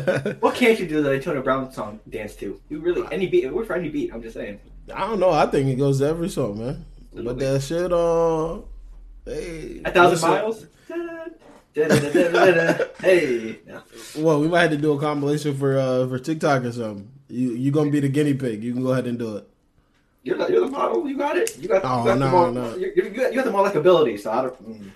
what can't you do that Antonio Brown song dance to? You really any beat? It works for any beat. I'm just saying. I don't know. I think it goes to every song, man. But that shit, uh, hey, A thousand miles. hey. No. Well, we might have to do a compilation for uh for TikTok or something. You you gonna be the guinea pig? You can go ahead and do it. You're the, you're the model. You got it. You got. Oh, you got no, the more, no. You, you, got, you got the more likability. So I don't. Mm.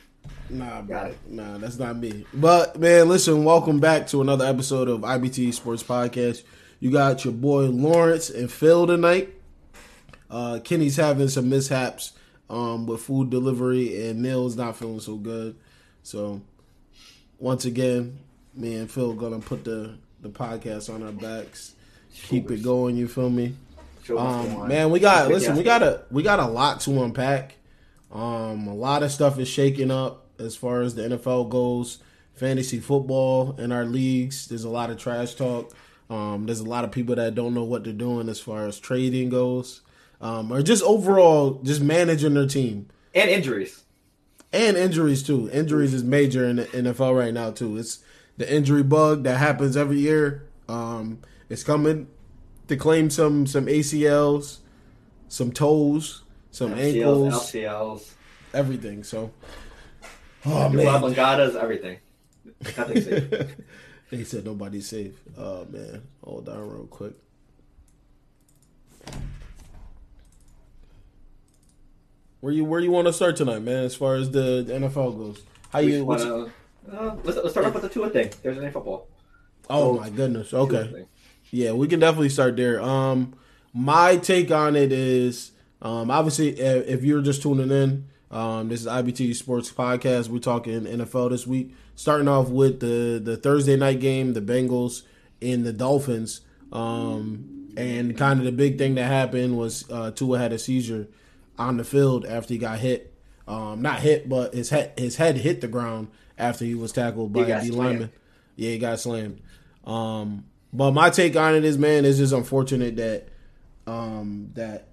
Nah, bro. Nah, that's not me. But man, listen, welcome back to another episode of IBT Sports Podcast. You got your boy Lawrence and Phil tonight. Uh Kenny's having some mishaps um with food delivery and Neil's not feeling so good. So once again, me and Phil gonna put the the podcast on our backs. Keep it going, you feel me? Show must go Um, man, we got listen. We got a we got a lot to unpack. Um, a lot of stuff is shaking up as far as the NFL goes. Fantasy football in our leagues. There's a lot of trash talk. Um, there's a lot of people that don't know what they're doing as far as trading goes, um, or just overall just managing their team and injuries. and injuries too. Injuries is major in the NFL right now too. It's the injury bug that happens every year. Um, it's coming to claim some some ACLs, some toes, some ankles, LCLs, everything. So, oh LCLs, man, obligadas, everything. Nothing's safe. they said nobody's safe. Oh man, hold on real quick. Where you where you want to start tonight, man? As far as the, the NFL goes, how We you? wanna, uh, let's, let's start off with the Tua thing. There's any football. oh my goodness. Okay. Yeah, we can definitely start there. Um, my take on it is, um, obviously, if you're just tuning in, um, this is IBT Sports Podcast. We're talking NFL this week. Starting off with the the Thursday night game, the Bengals and the Dolphins. Um, and kind of the big thing that happened was uh, Tua had a seizure on the field after he got hit. Um, not hit, but his head his head hit the ground after he was tackled by a D lineman. Yeah, he got slammed. Um, but my take on it is, man, it's just unfortunate that um, that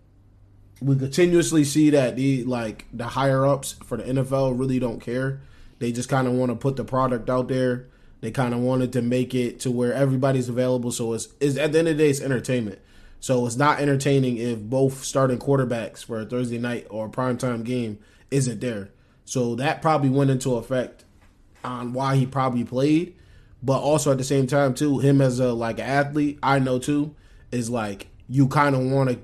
we continuously see that the like the higher ups for the NFL really don't care. They just kind of want to put the product out there. They kind of wanted to make it to where everybody's available. So it's, it's at the end of the day, it's entertainment. So it's not entertaining if both starting quarterbacks for a Thursday night or a primetime game isn't there. So that probably went into effect on why he probably played, but also at the same time too, him as a like athlete, I know too, is like you kind of want to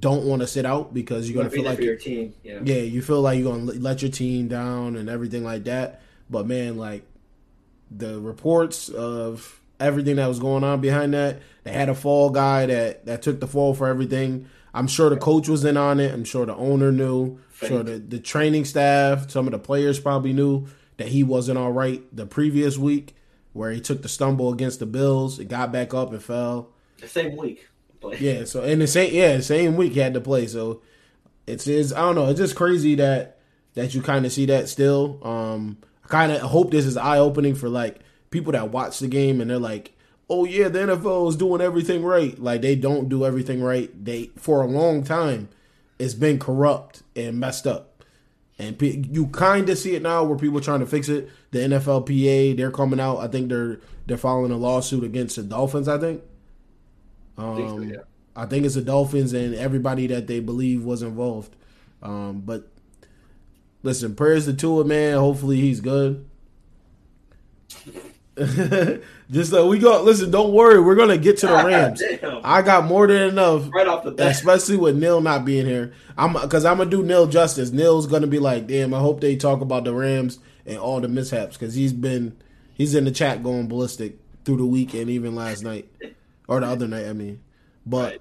don't want to sit out because you're gonna feel like your team. Yeah. yeah, you feel like you're gonna let your team down and everything like that. But man, like the reports of everything that was going on behind that, they had a fall guy that that took the fall for everything. I'm sure the coach was in on it. I'm sure the owner knew. I'm sure the the training staff, some of the players probably knew that he wasn't all right the previous week, where he took the stumble against the Bills. It got back up and fell. The same week. Yeah, so in the same yeah, same week he had to play. So it's is I don't know, it's just crazy that that you kind of see that still. Um I kind of hope this is eye opening for like people that watch the game and they're like, "Oh yeah, the NFL is doing everything right." Like they don't do everything right. They for a long time it's been corrupt and messed up. And you kind of see it now where people trying to fix it. The NFLPA, they're coming out. I think they're they're filing a lawsuit against the Dolphins, I think. I think so, Um, yeah. I think it's the Dolphins and everybody that they believe was involved. Um, but listen, prayers to Tua, man. Hopefully he's good. Just uh, we go. Listen, don't worry. We're gonna get to the Rams. I got more than enough, right off the bat. especially with Neil not being here. I'm because I'm gonna do Neil justice. Neil's gonna be like, damn. I hope they talk about the Rams and all the mishaps because he's been he's in the chat going ballistic through the week and even last night or the other night. I mean, but Right.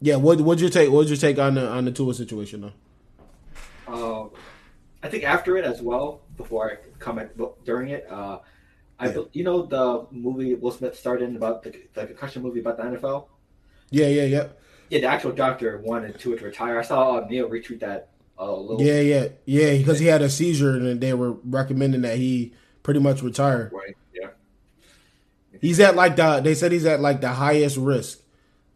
yeah, what what'd you take? What'd you take on the on the Tua situation though? Um, I think after it as well, before I comment during it, uh, I Yeah. you know the movie Will Smith starred in about the, the concussion movie about the NFL. Yeah, yeah, yeah, Yeah, the actual doctor wanted Tua to retire. I saw uh, Neil retweet that a little. yeah, yeah, yeah. Because he had a seizure and they were recommending that he pretty much retire. Right. Yeah. He's at like the they said he's at like the highest risk,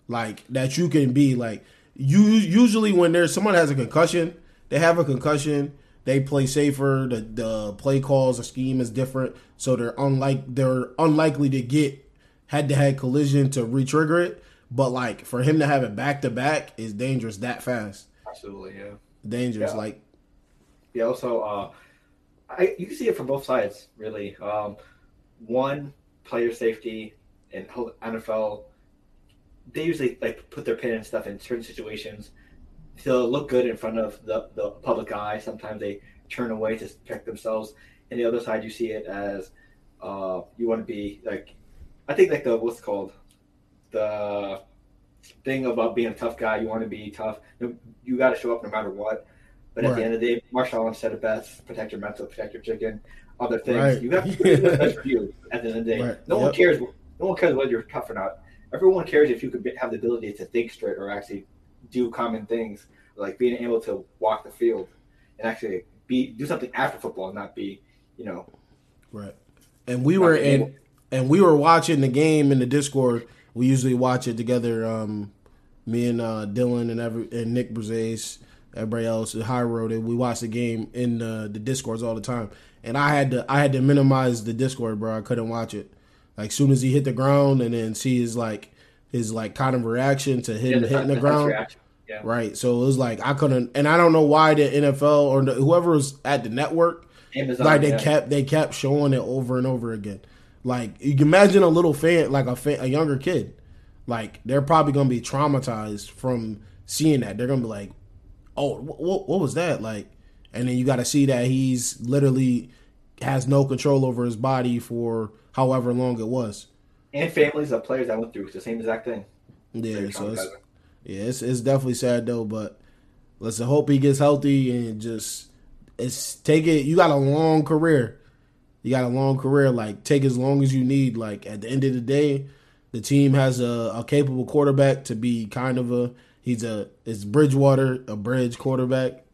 like that you can be. Like you usually when there's someone has a concussion, they have a concussion. they play safer. The the play calls, the scheme is different, so they're unlike they're unlikely to get head to head collision to retrigger it. But like for him to have it back to back is dangerous that fast. Absolutely, yeah. Dangerous, Yeah. like Yeah. Also, uh, I you can see it from both sides, really. Um, one player safety and whole NFL, they usually like put their pin and stuff in certain situations to look good in front of the the public eye. Sometimes they turn away to protect themselves. And the other side, you see it as uh, you want to be like, I think like the what's it called the thing about being a tough guy. You want to be tough. You, got to show up no matter what. But at the end of the day, Marshawn said it best: protect your mental, protect your chicken. Other things Right. you have to do what's best you. At the end of the day, Right. no one cares. No one cares whether you're tough or not. Everyone cares if you could be, have the ability to think straight or actually do common things, like being able to walk the field and actually be do something after football, not be, you know, right. And we were being and able- and we were watching the game in the Discord. We usually watch it together. Um, me and uh, Dylan and every and Nick Brzez, everybody else, High Road. and We watch the game in the, the Discords all the time. And I had to I had to minimize the Discord, bro. I couldn't watch it. Like soon as he hit the ground and then see his like his like kind of reaction to him yeah, hitting the touch ground. Yeah. Right. So it was like I couldn't, and I don't know why the NFL or the, whoever was at the network, Amazon, like they yeah. kept they kept showing it over and over again. Like you can imagine a little fan, like a fan, a younger kid, like they're probably gonna be traumatized from seeing that. They're gonna be like, "Oh, what, what was that?" Like, and then you got to see that he's literally has no control over his body for however long it was. and families of players that went through the same exact thing. Yeah, so it's, yeah, it's it's definitely sad though, but let's hope he gets healthy and just it's take it. You got a long career. You got a long career. Like take as long as you need. Like at the end of the day, the team has a, a capable quarterback to be kind of a he's a it's Bridgewater a bridge quarterback.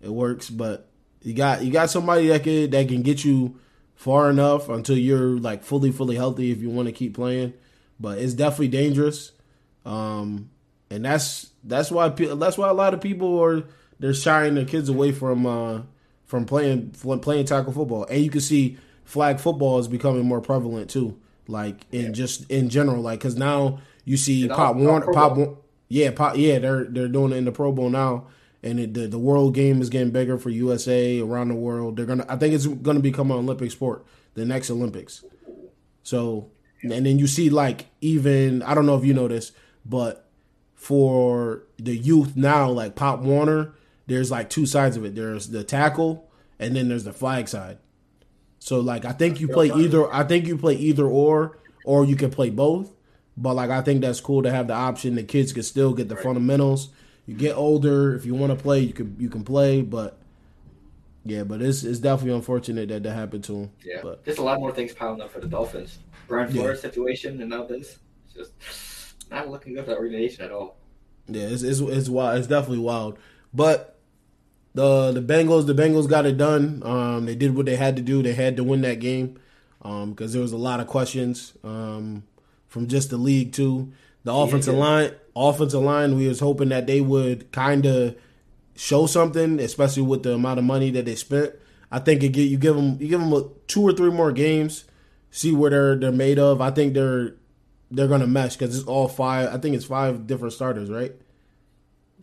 It works, but you got you got somebody that can that can get you far enough until you're like fully fully healthy if you want to keep playing. But it's definitely dangerous. Um, and that's that's why that's why a lot of people are they're shying their kids away from uh, from playing from playing tackle football, and you can see flag football is becoming more prevalent too. Like in just in general, like because now you see And Pop Warner, Pop, yeah, Pop, yeah, they're they're doing it in the Pro Bowl now, and it, the the world game is getting bigger for USA around the world. They're gonna, I think it's gonna become an Olympic sport, the next Olympics. So, and then you see like even I don't know if you know this, but for the youth now, like Pop Warner, there's like two sides of it. There's the tackle, and then there's the flag side. So like I think you play either. I think you play either or, or you can play both. But like I think that's cool to have the option. The kids can still get the fundamentals. You get older, if you want to play, you can you can play. But yeah, but it's it's definitely unfortunate that that happened to him. Yeah, But just a lot more things piling up for the Dolphins. Brian Yeah. Flores situation and all this. It's just not looking good for that organization at all. Yeah, it's it's it's wild. It's definitely wild. But the the Bengals, the Bengals got it done. Um, they did what they had to do. They had to win that game um, because there was a lot of questions um, from just the league too. The offensive yeah. line, offensive line, we was hoping that they would kind of show something, especially with the amount of money that they spent. I think it get you give them you give them a, two or three more games, see where they're they're made of. I think they're they're gonna mesh because it's all five. I think it's five different starters, right?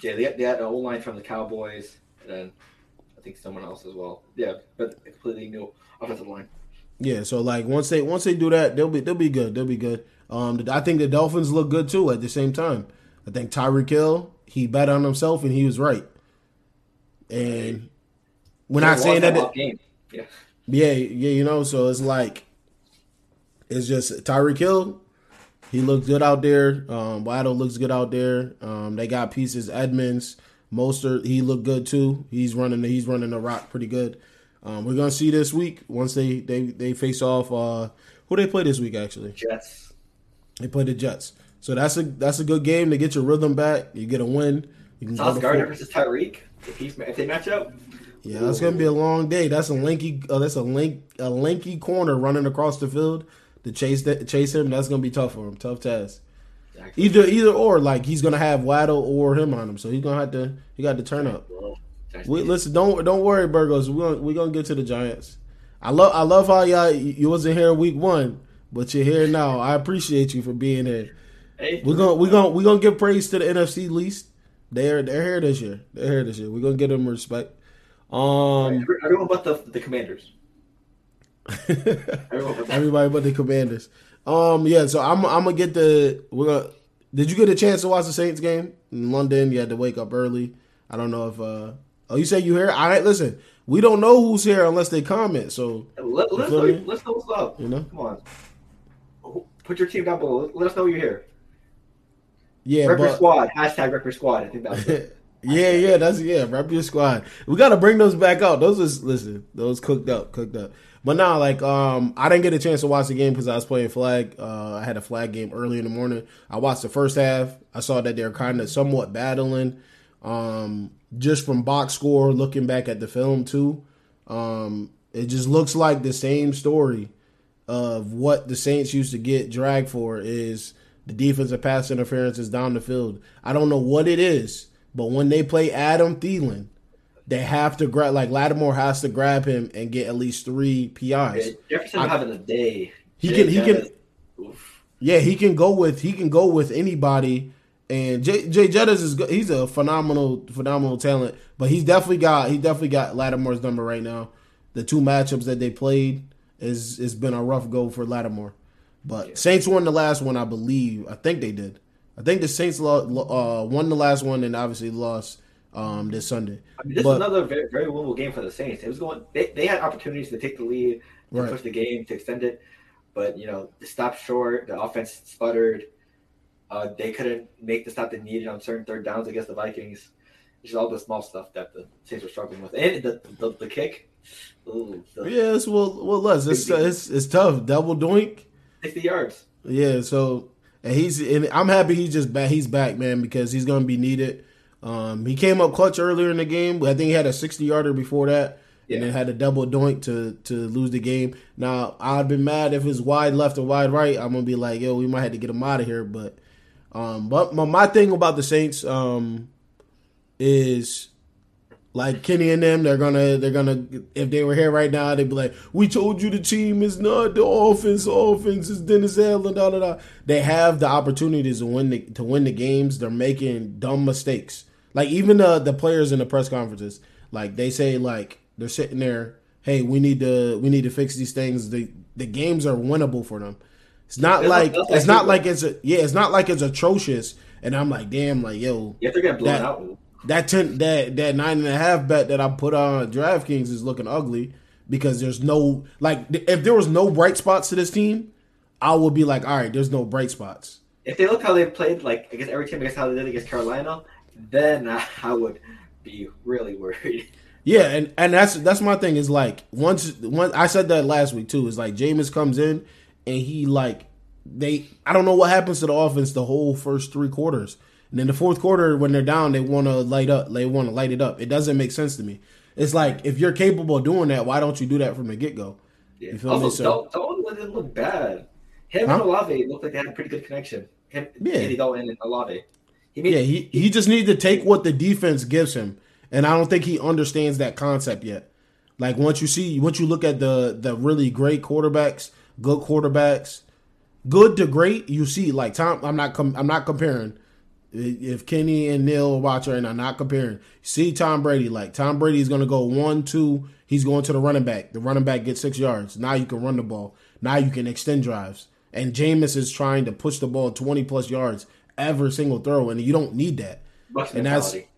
Yeah, they, they had the old line from the Cowboys, and then I think someone else as well. Yeah, but completely new offensive line. Yeah, so like once they once they do that, they'll be they'll be good. They'll be good. Um, I think the Dolphins look good too. At the same time, I think Tyreek Hill he bet on himself and he was right. And we're not saying that. game. Yeah, Yeah, yeah, you know. So it's like it's just Tyreek Hill. He looks good out there. Um, Waddle looks good out there. Um, they got pieces. Edmonds, Mostert, he looked good too. He's running. He's running the rock pretty good. Um, we're gonna see this week once they they they face off. Uh, who they play this week? Actually, Jets. They play the Jets. So that's a that's a good game to get your rhythm back. You get a win. You can Sauce Gardner four- versus Tyreek. If, if they match up, Yeah, that's gonna be a long day. That's a lanky. Uh, that's a link. A lanky corner running across the field to chase that chase him. That's gonna be tough for him. Tough task. Exactly. Either either or. Like he's gonna have Waddle or him on him. So he's gonna have to. He got to turn up. We, listen, don't don't worry, Burgos. We're gonna, we're gonna get to the Giants. I love I love how y'all you wasn't here week one, but you're here now. I appreciate you for being here. Hey, we're gonna we're gonna we're gonna give praise to the NFC least. They're they're here this year. They're here this year. We're gonna give them respect. Um, everyone but the the Commanders. Everybody but the Commanders. Um, yeah. So I'm I'm gonna get the. We're gonna. Did you get a chance to watch the Saints game in London? You had to wake up early. I don't know if. uh Oh, you say you here? All right. Listen, we don't know who's here unless they comment. So let, us know. Let's know what's up. You know, come on. Put your team down below. Let us know you're here. Yeah, Rep but, squad. Hashtag Rep your squad. I think that's it. yeah, yeah, that's yeah. Rep your squad. We got to bring those back out. Those is listen. Those cooked up, cooked up. But now, like, um, I didn't get a chance to watch the game because I was playing flag. Uh, I had a flag game early in the morning. I watched the first half. I saw that they're kind of somewhat battling. Um, just from box score, looking back at the film too, um, it just looks like the same story of what the Saints used to get dragged for is the defensive pass interferences down the field. I don't know what it is, but when they play Adam Thielen, they have to grab like Lattimore has to grab him and get at least three PIs. Yeah, Jefferson I, having a day. He Jay can he can. Oof. Yeah, he can go with he can go with anybody and Jay, Jay Jettas is he's a phenomenal phenomenal talent, but he's definitely got he definitely got Lattimore's number right now. The two matchups that they played is has been a rough go for Lattimore. But yeah. Saints won the last one, I believe. I think they did. I think the Saints uh, won the last one and obviously lost um, this Sunday. I mean, this but, is another very, very winnable game for the Saints. It was going. They, they had opportunities to take the lead, to right. push the game, to extend it, but you know, they stopped short. The offense sputtered. Uh, they couldn't make the stop they needed on certain third downs against the Vikings. It's all the small stuff that the Saints were struggling with, and the the, the kick. Ooh, it's well, well, less. It's, uh, it's it's tough. Double doink. Sixty yards. Yeah, so and he's and I'm happy he's just back. He's back, man, because he's going to be needed. Um, he came up clutch earlier in the game. I think he had a 60 yarder before that, yeah. and then had a double doink to to lose the game. Now I'd been mad if it's wide left or wide right. I'm gonna be like, yo, we might have to get him out of here, but um, but my, my thing about the Saints um, is like Kenny and them, they're gonna they're gonna if they were here right now, they'd be like, "We told you the team is not the offense. The offense is Dennis Allen." Da da da. They have the opportunities to win the to win the games. They're making dumb mistakes. Like even the the players in the press conferences, like they say, like they're sitting there, "Hey, we need to we need to fix these things." The the games are winnable for them. It's not like it's not like it's a yeah, it's not like it's atrocious. And I'm like, damn, like yo, yeah, they're getting blown that, out. That ten, that that nine and a half bet that I put on DraftKings is looking ugly because there's no like if there was no bright spots to this team, I would be like, all right, there's no bright spots. If they look how they played, like against every team against how they did against Carolina, then I would be really worried. Yeah, and and that's that's my thing is like once once I said that last week too. Is like Jameis comes in and he like they I don't know what happens to the offense the whole first three quarters. And then the fourth quarter when they're down, they want to light up. They want to light it up. It doesn't make sense to me. It's like if you're capable of doing that, why don't you do that from the get go? Yeah. You feel also, me? So, Dalton didn't look bad. Him huh? and Olave looked like they had a pretty good connection. Him, yeah. Andy Dalton and Olave. He made, yeah, he, he just needs to take what the defense gives him. And I don't think he understands that concept yet. Like once you see once you look at the the really great quarterbacks, good quarterbacks, good to great, you see like Tom. I'm not com- I'm not comparing. If Kenny and Neil watch right now, not comparing. See Tom Brady like Tom Brady is going to go one two. He's going to the running back. The running back gets six yards. Now you can run the ball. Now you can extend drives. And Jameis is trying to push the ball 20 plus yards every single throw, and you don't need that. And mentality. that's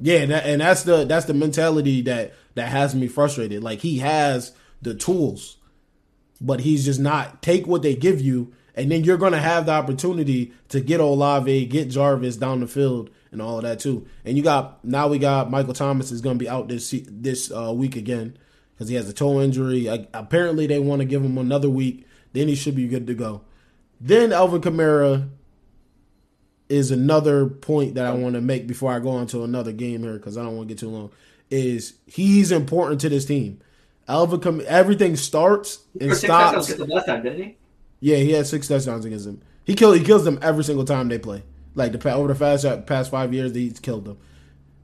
yeah, that, and that's the that's the mentality that that has me frustrated. Like he has the tools, but he's just not take what they give you, and then you're gonna have the opportunity to get Olave, get Jarvis down the field, and all of that too. And you got now we got Michael Thomas is gonna be out this this uh, week again because he has a toe injury. I, apparently, they want to give him another week. Then he should be good to go. Then Alvin Kamara is another point that I want to make before I go on to another game here because I don't want to get too long. Is he's important to this team? Alvin, everything starts and stops. Time, didn't he? Yeah, he had six touchdowns against them. He kill he kills them every single time they play. Like the over the past past five years, he's killed them.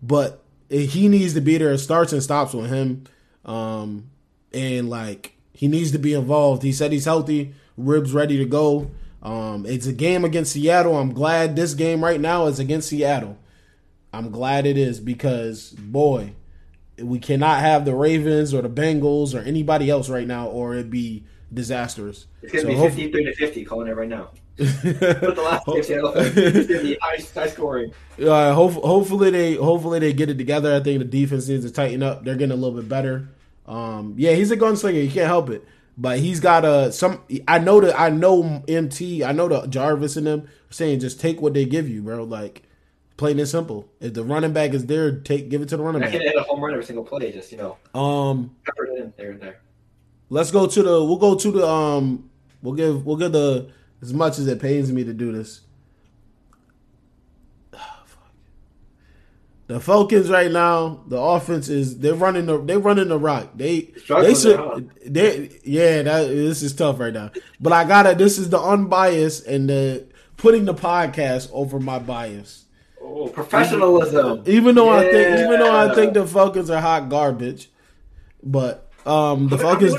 But he needs to be there. It starts and stops with him. Um, and like he needs to be involved. He said he's healthy, ribs ready to go. Um, it's a game against Seattle. I'm glad this game right now is against Seattle. I'm glad it is because boy, we cannot have the Ravens or the Bengals or anybody else right now, or it'd be disastrous. It's gonna so be 53 to 50, calling it right now. But the last Seattle it's gonna be high, high scoring. Uh, hope, hopefully they hopefully they get it together. I think the defense needs to tighten up. They're getting a little bit better. Um, yeah, he's a gunslinger. You can't help it. But he's got a some. I know that I know MT. I know the Jarvis and them saying just take what they give you, bro. Like plain and simple. If the running back is there, take give it to the running back. I can hit a home run every single play. Just you know, um, pepper it in there and there. Let's go to the. We'll go to the. Um, we'll give. We'll give the. As much as it pains me to do this, The Falcons right now, the offense is they're running the they're running the rock. They they should they yeah that this is tough right now. But I gotta this is the unbiased and the putting the podcast over my bias. Oh, professionalism. Even though yeah. I think even though I think the Falcons are hot garbage, but um the Falcons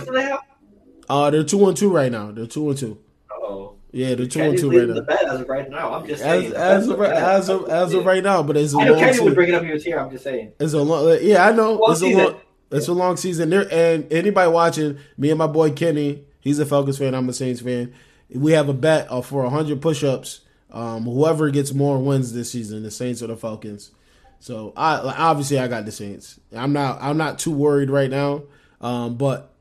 uh they're two and two right now. They're two and two. Oh, Yeah, they're two and two right now. The bet as of right now. I'm just saying. As, as of, as of as of right now, but it's a I know long Kenny would bring it up he was here. I'm just saying. It's a long. Yeah, I know. Long it's season. a long. It's a long season. There and anybody watching, me and my boy Kenny, he's a Falcons fan. I'm a Saints fan. We have a bet for 100 push-ups. Um, whoever gets more wins this season, the Saints or the Falcons. So I obviously I got the Saints. I'm not I'm not too worried right now. Um, but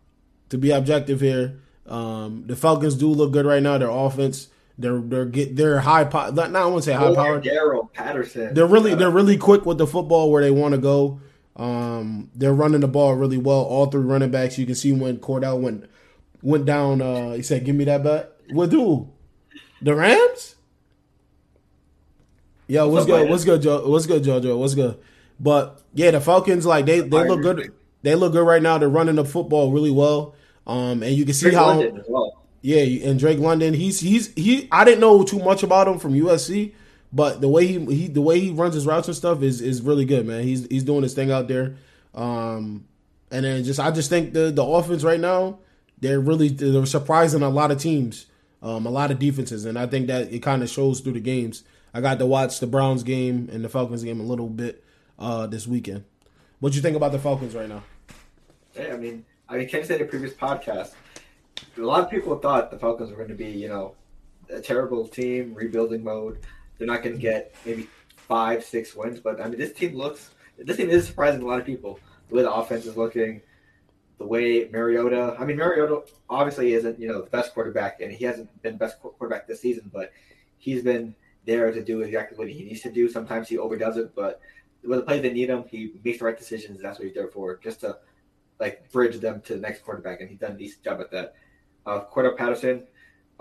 to be objective here, um, the Falcons do look good right now. Their offense, they're they're get they're high. Po- not I want to say high powered. Daryl Patterson. They're really they're really quick with the football where they want to go. Um, they're running the ball really well. All three running backs. You can see when Cordarrelle went went down. Uh, he said, "Give me that bet." What do? The Rams? Yo, what's good? What's good, Joe? What's good, JoJo? What's good? But yeah, the Falcons like they they look good. They look good right now. They're running the football really well. Um, and you can see Drake how well. yeah, and Drake London, he's he's he. I didn't know too much about him from USC, but the way he, he the way he runs his routes and stuff is is really good, man. He's he's doing his thing out there. Um, and then just I just think the the offense right now they're really they're surprising a lot of teams, um, a lot of defenses, and I think that it kind of shows through the games. I got to watch the Browns game and the Falcons game a little bit uh, this weekend. What do you think about the Falcons right now? Hey, I mean, I mean, said in a previous podcast, a lot of people thought the Falcons were going to be, you know, a terrible team, rebuilding mode. They're not going to get maybe five, six wins. But I mean, this team looks, this team is surprising a lot of people. The way the offense is looking, the way Mariota. I mean, Mariota obviously isn't, you know, the best quarterback, and he hasn't been best quarterback this season, but he's been there to do exactly what he needs to do. Sometimes he overdoes it, but when the plays they need him, he makes the right decisions. That's what he's there for, just to like bridge them to the next quarterback, and he's done a decent job at that. Uh, Cordarrelle Patterson,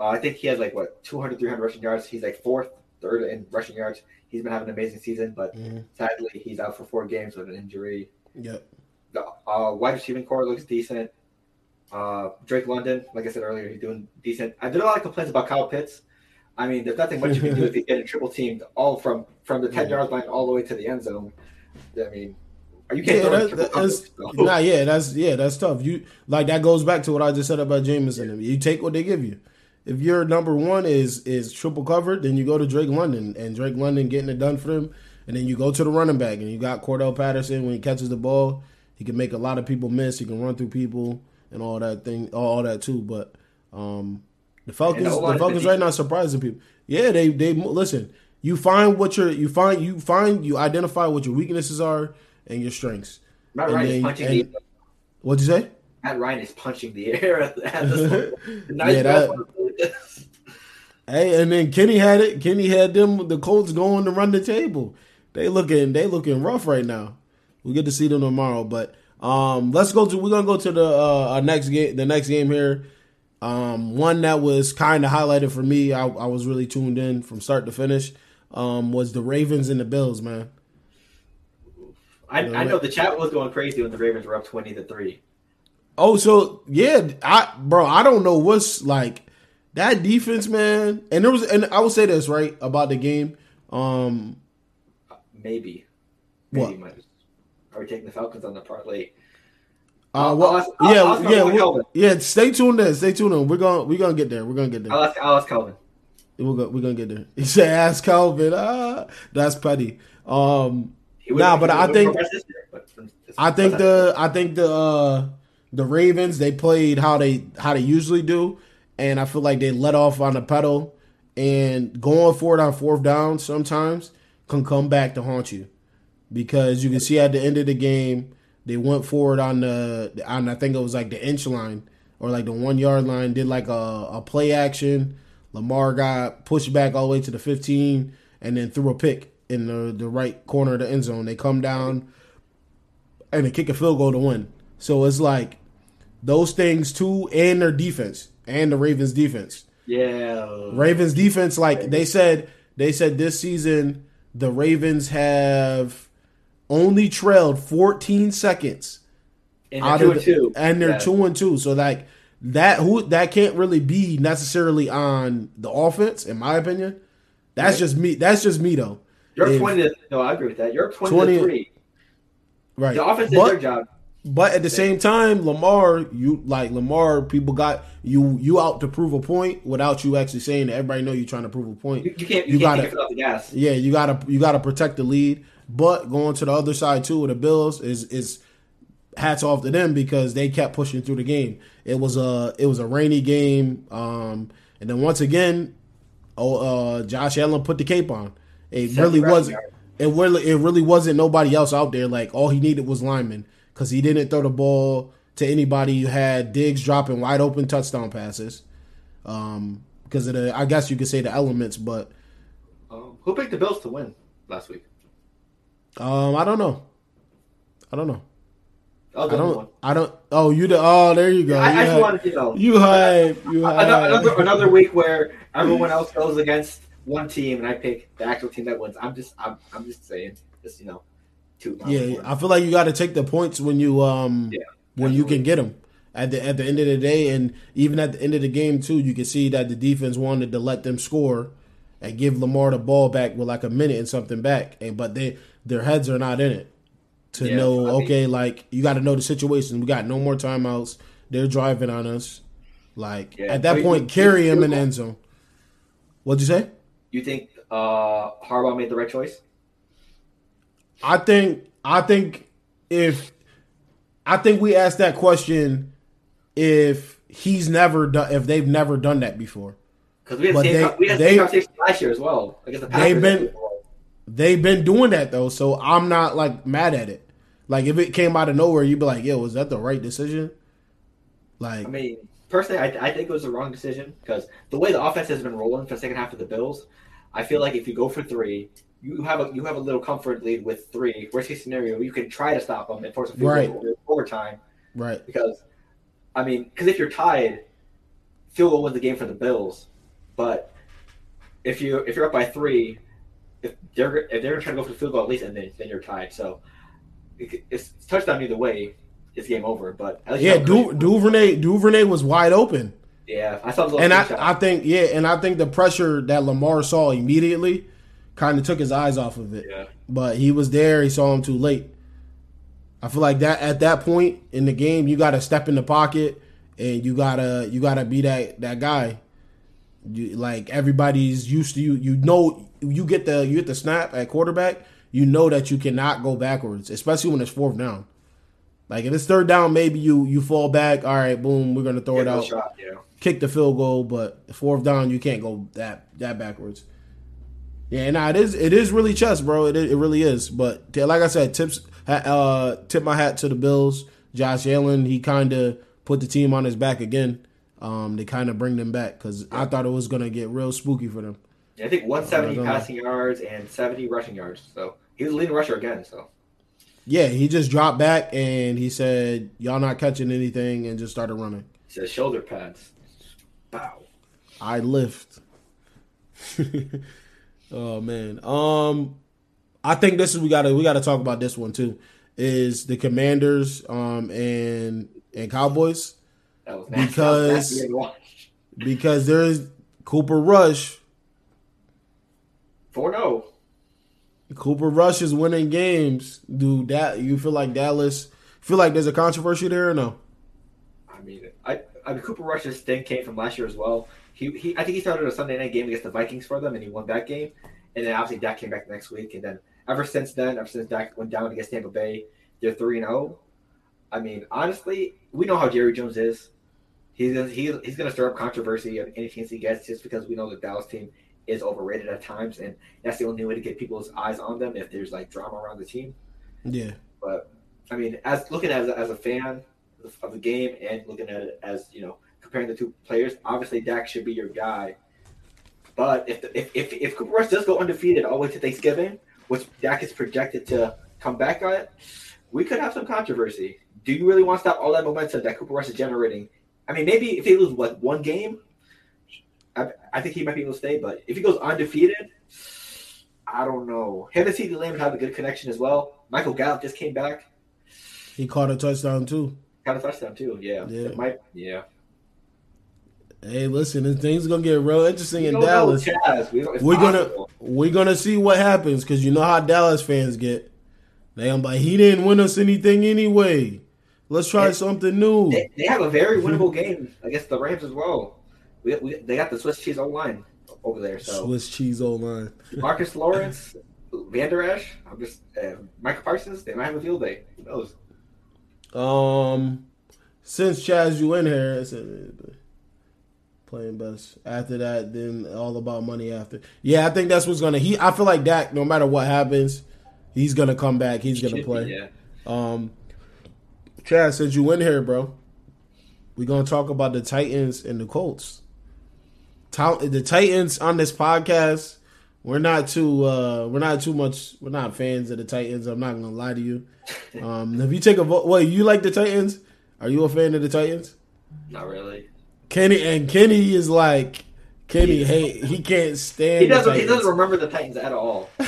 uh, I think he has like what 200, 300 rushing yards. He's like fourth, third in rushing yards. He's been having an amazing season, but mm-hmm. sadly he's out for four games with an injury. Yep. The uh, wide receiving core looks decent. Uh, Drake London, like I said earlier, he's doing decent. I did a lot of complaints about Kyle Pitts. I mean, there's nothing much you can do if you get a triple teamed all from from the 10 mm-hmm. yard line all the way to the end zone. I mean, are you can't yeah, that, that's nah, yeah, that's yeah, that's tough. You like that goes back to what I just said about Jameson. You take what they give you. If your number one is is triple covered, then you go to Drake London and Drake London getting it done for them, and then you go to the running back and you got Cordarrelle Patterson when he catches the ball, he can make a lot of people miss. He can run through people and all that thing, all that too. But um, the Falcons, the Falcons right now surprising people. Yeah, they they listen. You find what your you find you find you identify what your weaknesses are and your strengths. Matt Ryan is punching the What'd you say? Matt Ryan is punching the air at, this nice yeah, that, Hey, and then Kenny had it. Kenny had them the Colts going to run the table. They looking they looking rough right now. We get to see them tomorrow, but um, let's go to we're gonna go to the uh, next game. The next game here, um, one that was kind of highlighted for me. I, I, was really tuned in from start to finish. Um, was the Ravens and the Bills, man. I, I know the chat was going crazy when the Ravens were up twenty to three. Oh, so yeah, I bro, I don't know what's like that defense, man. And there was, and I will say this right about the game. Um, maybe, maybe what? are we taking the Falcons on the parlay? Uh, well, I'll I'll- yeah, I'll ask yeah, we- yeah. Stay tuned in. Stay tuned in. We're gonna we're gonna get there. We're gonna get there. I'll ask, I'll ask Calvin. We're gonna we're gonna get there. He said, "Ask Calvin." Ah, that's petty. Um, Nah, but I think- year, but I think the I think the uh, the Ravens they played how they how they usually do, and I feel like they let off on the pedal and going for it on fourth down sometimes can come back to haunt you because you can see at the end of the game they went forward on the on I think it was like the inch line or like the one yard line did like a, a play action. Lamar got pushed back all the way to the 15 and then threw a pick in the, the right corner of the end zone. They come down and they kick a field goal to win. So it's like those things too, and their defense and the Ravens defense. yeah, Ravens defense, like they said, they said this season the Ravens have only trailed 14 seconds and they're two the, and two, and they're Yeah. two and two. So like that who that can't really be necessarily on the offense, in my opinion. That's Right. just me. That's just me though. You're If- twenty. To, no, I agree with that. You're twenty, 20 to three. Right. The offense did But- their job. But at the same time, Lamar, you like Lamar. People got you you out to prove a point without you actually saying that everybody know you're trying to prove a point. You, you can't. You, You can't gotta- take it off the gas. Yeah, you gotta you gotta protect the lead. But going to the other side too with the Bills is is hats off to them because they kept pushing through the game. It was a it was a rainy game, um, and then once again, oh, uh, Josh Allen put the cape on. It Seven really rushing wasn't. It really it really wasn't nobody else out there. Like all he needed was linemen because he didn't throw the ball to anybody. You had Diggs dropping wide open touchdown passes. Um, because of the, I guess you could say the elements, but Um, who picked the Bills to win last week? Um, I don't know. I don't know. I don't. one. I don't. Oh, you. The, oh, there you go. I, I you just hype. wanted to know. You hype. You hype. another, another another week where everyone else goes against one team and I pick the actual team that wins. I'm just I'm, I'm just saying just you know two. Yeah, I feel like you got to take the points when you um Yeah, when you can get them at the at the end of the day, and even at the end of the game too. You can see that the defense wanted to let them score and give Lamar the ball back with like a minute and something back, and but they their heads are not in it to Yeah, know. I mean- okay, like you got to know the situation. We got no more timeouts. They're driving on us. Like Yeah, at that point, you- carry you- him in the end zone. What'd you say? You think uh, Harbaugh made the right choice? I think I think if I think we asked that question if he's never done if they've never done that before. Because we had same, they- we had the they- conversation last year as well. Against the They've been- They've been doing that though, so I'm not like mad at it. Like if it came out of nowhere, you'd be like, "Yo, was that the right decision?" Like, I mean, personally, I, I think it was the wrong decision because the way the offense has been rolling for the second half of the Bills, I feel like if you go for three, you have a you have a little comfort lead with three. Worst case scenario, you can try to stop them and force a field Right. goal overtime right, because, I mean, because if you're tied, field goal wins the game for the Bills, but if you if you're up by three, if they're if they're trying to go for the field goal at least, and then then you're tied. So it, it's touchdown either way. It's game over, but yeah. Du- Duvernay, Duvernay was wide open. yeah, I saw and I. I think yeah, and I think the pressure that Lamar saw immediately kind of took his eyes off of it. Yeah. But he was there. He saw him too late. I feel like that at that point in the game, you got to step in the pocket and you gotta you gotta be that that guy. You, like everybody's used to you. You know you get the you get the snap at quarterback. You know that you cannot go backwards, especially when it's fourth down. Like if it's third down, maybe you you fall back. All right, boom, we're gonna throw Yeah, it out shot, yeah. kick the field goal, but fourth down you can't go that that backwards. Yeah, nah, it is it is really chess, bro. It it really is. But like I said, tips uh tip my hat to the Bills. Josh Allen, he kind of put the team on his back again. Um, they kind of bring them back because I thought it was gonna get real spooky for them. Yeah, I think 170 I passing yards and 70 rushing yards. So he was leading rusher again. So Yeah, he just dropped back and he said, "Y'all not catching anything," and just started running. he says shoulder pads. Bow. I lift. oh man. Um I think this is we gotta we gotta talk about this one too. Is the commanders um and and Cowboys That was nasty. Because- That was nasty to watch. because there's Cooper Rush. 4 0. Cooper Rush is winning games. Do that? You feel like Dallas? Feel like there's a controversy there or no? I mean, I, I mean, Cooper Rush's thing came from last year as well. He, he, I think he started a Sunday night game against the Vikings for them, and he won that game. And then obviously Dak came back the next week, and then ever since then, ever since Dak went down against Tampa Bay, they're three and zero. I mean, honestly, we know how Jerry Jones is. He's he's he's going to stir up controversy of any chance he gets, just because we know the Dallas team is overrated at times, and that's the only way to get people's eyes on them if there's like drama around the team. Yeah. But I mean, as looking at it as a fan of the game and looking at it as you know comparing the two players, obviously Dak should be your guy. But if if if, if Cooper Rush does go undefeated all the way to Thanksgiving, which Dak is projected to come back on it, we could have some controversy. Do you really want to stop all that momentum that Cooper Rush is generating? I mean, maybe if he loses like one game, I, I think he might be able to stay. But if he goes undefeated, I don't know. Him and CeeDee Lamb have a good connection as well. Michael Gallup just came back. He caught a touchdown too. Caught a touchdown too. Yeah. Yeah. Might. Yeah. Hey, listen, things gonna get real interesting We in Dallas. We we're gonna we're gonna see what happens because you know how Dallas fans get. They I'm like, he didn't win us anything anyway. Let's try Yeah. something new. They, they have a very winnable game against the Rams as well. We, we, they got the Swiss cheese O line over there. So Swiss cheese O line. Marcus Lawrence, Vander Esch, I'm just uh, Micah Parsons. They might have a field day. Who knows? Um, since Chaz, you in here, I said, uh, playing best. After that, then all about money. After, yeah, I think that's what's gonna. He, I feel like Dak. No matter what happens, he's gonna come back. He's gonna be, play. Yeah. Um, Chaz, since you in here, bro, we're gonna talk about the Titans and the Colts. The Titans on this podcast, we're not too, uh, we're not too much, we're not fans of the Titans. I'm not gonna lie to you. Um, if you take a vote, well, you like the Titans? Are you a fan of the Titans? Not really. Kenny and Kenny is like Kenny. Hey, he can't stand. He doesn't. He doesn't remember the Titans at all.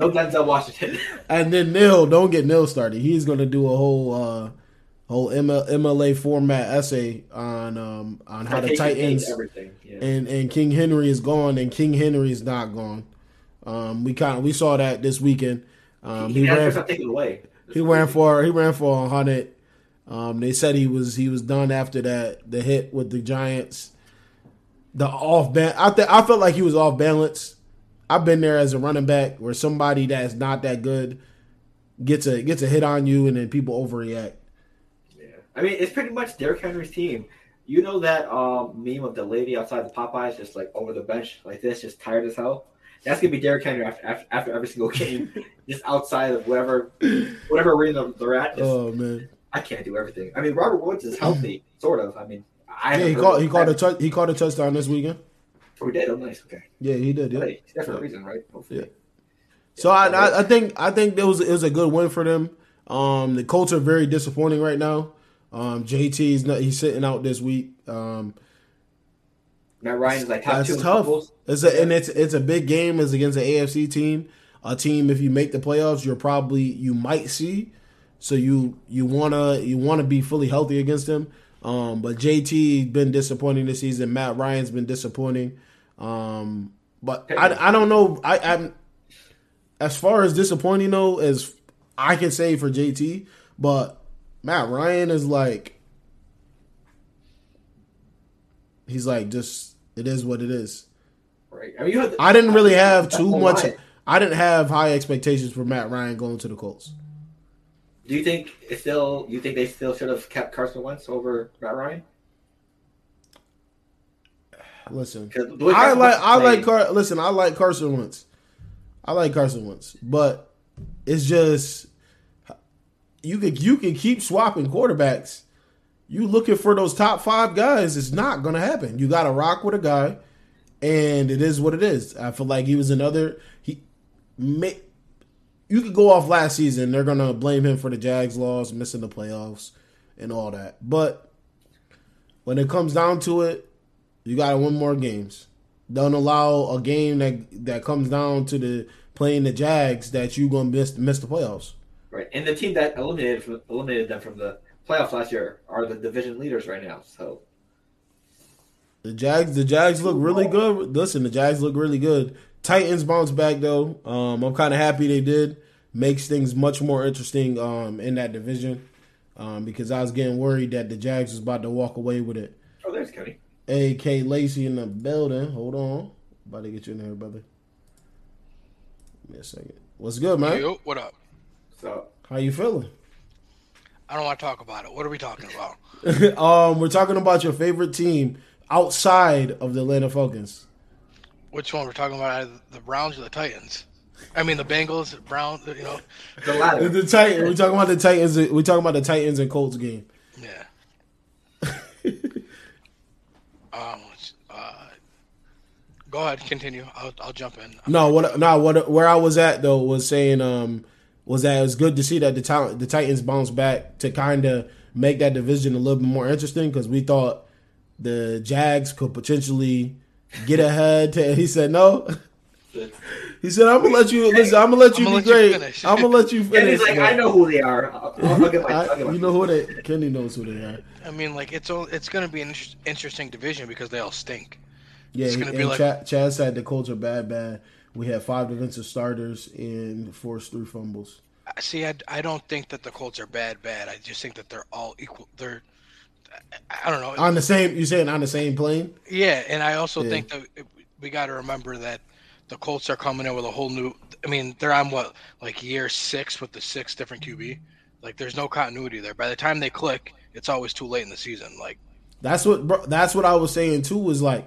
no Denzel Washington. And then Neil, don't get Neil started. He's gonna do a whole uh whole MLA format essay on um on how the Titans everything. Yeah. and and King Henry is gone and King Henry is not gone. Um we kind of we saw that this weekend. Um he he ran it away. he ran for he ran for a hundred. Um they said he was he was done after that the hit with the Giants. The off ban I th- I felt like he was off balance. I've been there as a running back where somebody that's not that good gets a gets a hit on you and then people overreact. Yeah. I mean, it's pretty much Derrick Henry's team. You know that um, meme of the lady outside the Popeyes, just like over the bench like this, just tired as hell. That's gonna be Derrick Henry after, after, after every single game, just outside of whatever whatever arena they're at. Just, Oh man. I can't do everything. I mean, Robert Woods is healthy, sort of. I mean, I Yeah, he caught he caught a tou- he caught a touchdown this weekend. Oh, he did. Oh, nice. Okay. Yeah, he did. Yeah. Hey, he's there for a reason, right? Hopefully. Yeah. So I, I I think I think it was it was a good win for them. Um, the Colts are very disappointing right now. Um, JT is not he's sitting out this week. Um, Matt Ryan is like top that's two tough. It's a, and it's it's a big game. It's against an AFC team, a team. If you make the playoffs, you're probably you might see. So you you wanna you wanna be fully healthy against them. Um, but JT been disappointing this season. Matt Ryan's been disappointing. Um, but I, I don't know. I, I'm as far as disappointing though as I can say for JT, but Matt Ryan is like he's like just it is what it is. Right. I mean, you had I didn't really have too much. lie. I didn't have high expectations for Matt Ryan going to the Colts. Do you think it's still? You think they still should have kept Carson Wentz over Matt Ryan? Listen, 'Cause the way I like I like Car- listen. I like Carson Wentz. I like Carson Wentz, but it's just you could you can keep swapping quarterbacks. You looking for those top five guys? It's not gonna happen. You got to rock with a guy, and it is what it is. I feel like he was another. He may, you could go off last season. They're gonna blame him for the Jags loss, missing the playoffs, and all that. But when it comes down to it, you got to win more games. Don't allow a game that that comes down to the playing the Jags that you gonna miss miss the playoffs. Right, and the team that eliminated from, eliminated them from the playoffs last year are the division leaders right now. So The Jags, the Jags look really good. Listen, the Jags look really good. Titans bounce back though. Um, I'm kind of happy they did. Makes things much more interesting um, in that division um, because I was getting worried that the Jags was about to walk away with it. Oh, there's Cody. AK Lacey in the building. Hold on, about to get you in there, brother. Give me a second. What's good, man? Yo, what up? So How you feeling? I don't want to talk about it. What are we talking about? um, we're talking about your favorite team outside of the Atlanta Falcons. Which one we're talking about? The Browns or the Titans? I mean, the Bengals, the Browns. You know, the latter. The Titan. We're talking about the Titans. We're talking about the Titans and Colts game. yeah. um, uh, go ahead, continue. I'll, I'll jump in. No, what? No, what? Where I was at though was saying, um, was that it was good to see that the talent, the Titans bounce back to kind of make that division a little bit more interesting because we thought the Jags could potentially get ahead. To, he said no. He said, "I'm gonna let you listen. I'm gonna let you I'm be gonna let great. finish." I'm gonna let you finish." he's like. I know who they are. I'll, I'll my, I- I'll get my you know who they? Kenny knows who they are. I mean, like it's all, it's going to be an inter- interesting division because they all stink. Yeah, It's gonna and be like- Chad, Chad said the Colts are bad, bad. We had five defensive starters and forced three fumbles. I- See, I, I don't think that the Colts are bad, bad. I just think that they're all equal. They're, I- I don't know. On the same, you saying on the same plane? Yeah, and I also Yeah. think that we got to remember that the Colts are coming in with a whole new. I mean, they're on what like year six with the six different QB. Like, there's no continuity there. By the time they click, it's always too late in the season. Like, That's what bro, that's what I was saying too. Was like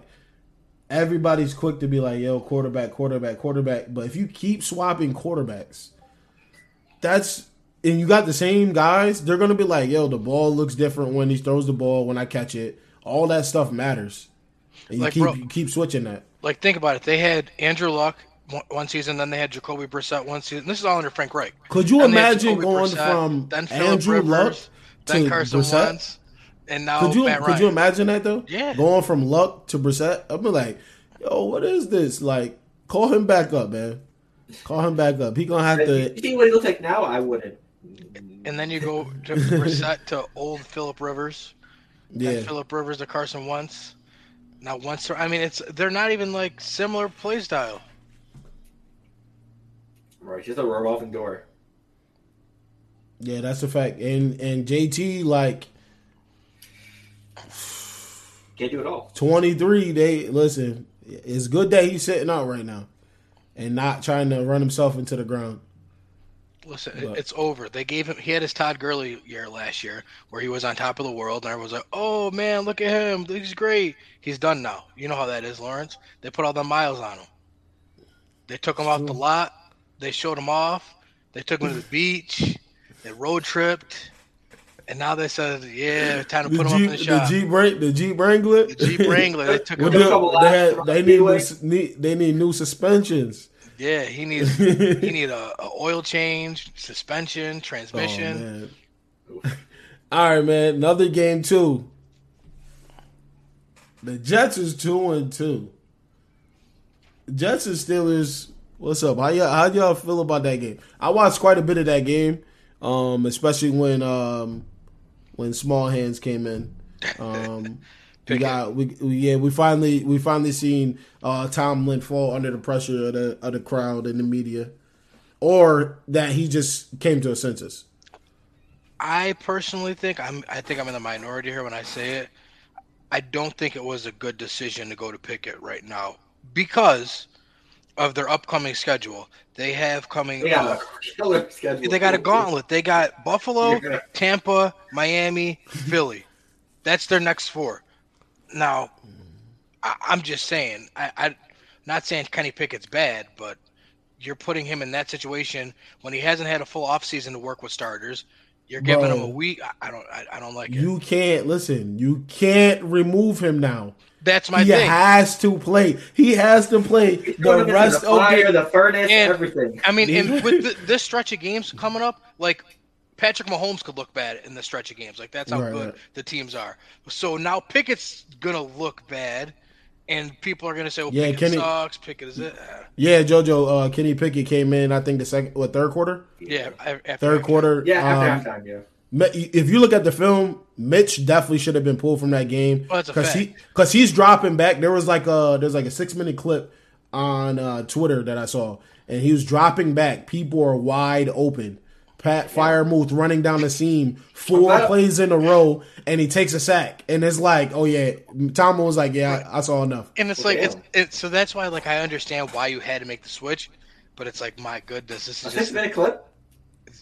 everybody's quick to be like, "Yo, quarterback, quarterback, quarterback." But if you keep swapping quarterbacks, that's and you got the same guys. They're gonna be like, "Yo, the ball looks different when he throws the ball. When I catch it, all that stuff matters." And you Like, keep bro- you keep switching that. like think about it. They had Andrew Luck one, season, then they had Jacoby Brissett one season. This is all under Frank Reich. Could you Then imagine going Brissett, from Andrew Luck then to Carson Brissett? Wentz, and now Could you Matt could Ryan. you imagine that though? Yeah. Going from Luck to Brissett, I'd be like, "Yo, what is this?" Like, call him back up, man. Call him back up. He gonna have You to. see what he looks like now? I wouldn't. and then you go to Brissett to old Philip Rivers. Yeah, Philip Rivers to Carson Wentz. Now once I mean it's they're not even like similar play style. Right, just a revolving door. yeah, that's a fact. And and JT like Can't do it all. twenty three. They listen. It's good that he's sitting out right now and not trying to run himself into the ground. Listen, But- it's over. They gave him he had his Todd Gurley year last year where he was on top of the world and everyone was like, "Oh man, look at him. He's great." He's done now. You know how that is, Lawrence. They put all the miles on him. They took him off the lot. They showed him off. They took him to the beach. They road tripped. And now they said, "Yeah, time to The put him up in Jeep, the the shop." Jeep, Wrang- the Jeep Wrangler, The Jeep Wrangler. They took What him. the- couple they, laps had, they need, new, need they need new suspensions. Yeah, he needs he need a, a oil change, suspension, transmission. Oh, man. All right, man. Another game too. The Jets is two and two. Jets and Steelers. What's up? How y'all, how y'all feel about that game? I watched quite a bit of that game, um, especially when um, when Small Hands came in. Um, we got we, we yeah we finally we finally seen uh, Tomlin fall under the pressure of the of the crowd and the media, or that he just came to a senses. I personally think I'm I think I'm in the minority here when I say it. I don't think it was a good decision to go to Pickett right now because of their upcoming schedule. They have coming They got uh, a killer schedule. they got a gauntlet. They got Buffalo, Yeah. Tampa, Miami, Philly. That's their next four. Now, I, I'm just saying. I, I, not saying Kenny Pickett's bad, but you're putting him in that situation when he hasn't had a full offseason to work with starters. You're giving him a week. I- I don't. I, I don't like it. You can't listen. You can't remove him now. That's my he thing. has to play. He has to play He's the rest the of fire, the. the furnace, And- everything. I mean, and with the, this stretch of games coming up, like Patrick Mahomes could look bad in the stretch of games. Like that's how Right, good right. the teams are. So now Pickett's gonna look bad, and people are gonna say, "Well, Yeah, Pickett Kenny- sucks. Pickett is it." Uh, Yeah, JoJo. Uh, Kenny Pickett came in. I think the second, what third quarter? yeah, a- after Third quarter. Yeah, after um, halftime, yeah. If you look at the film, Mitch definitely should have been pulled from that game that's a because he because he's dropping back. There was like a there's like a six minute clip on uh, Twitter that I saw, and he was dropping back. People are wide open. Pat Freiermuth running down the seam, four Well, plays in a row, and he takes a sack. And it's like, oh yeah, Tom was like, yeah, I, I saw enough. And it's like it's it's so that's why like I understand why you had to make the switch, but it's like my goodness, this A is six minute clip.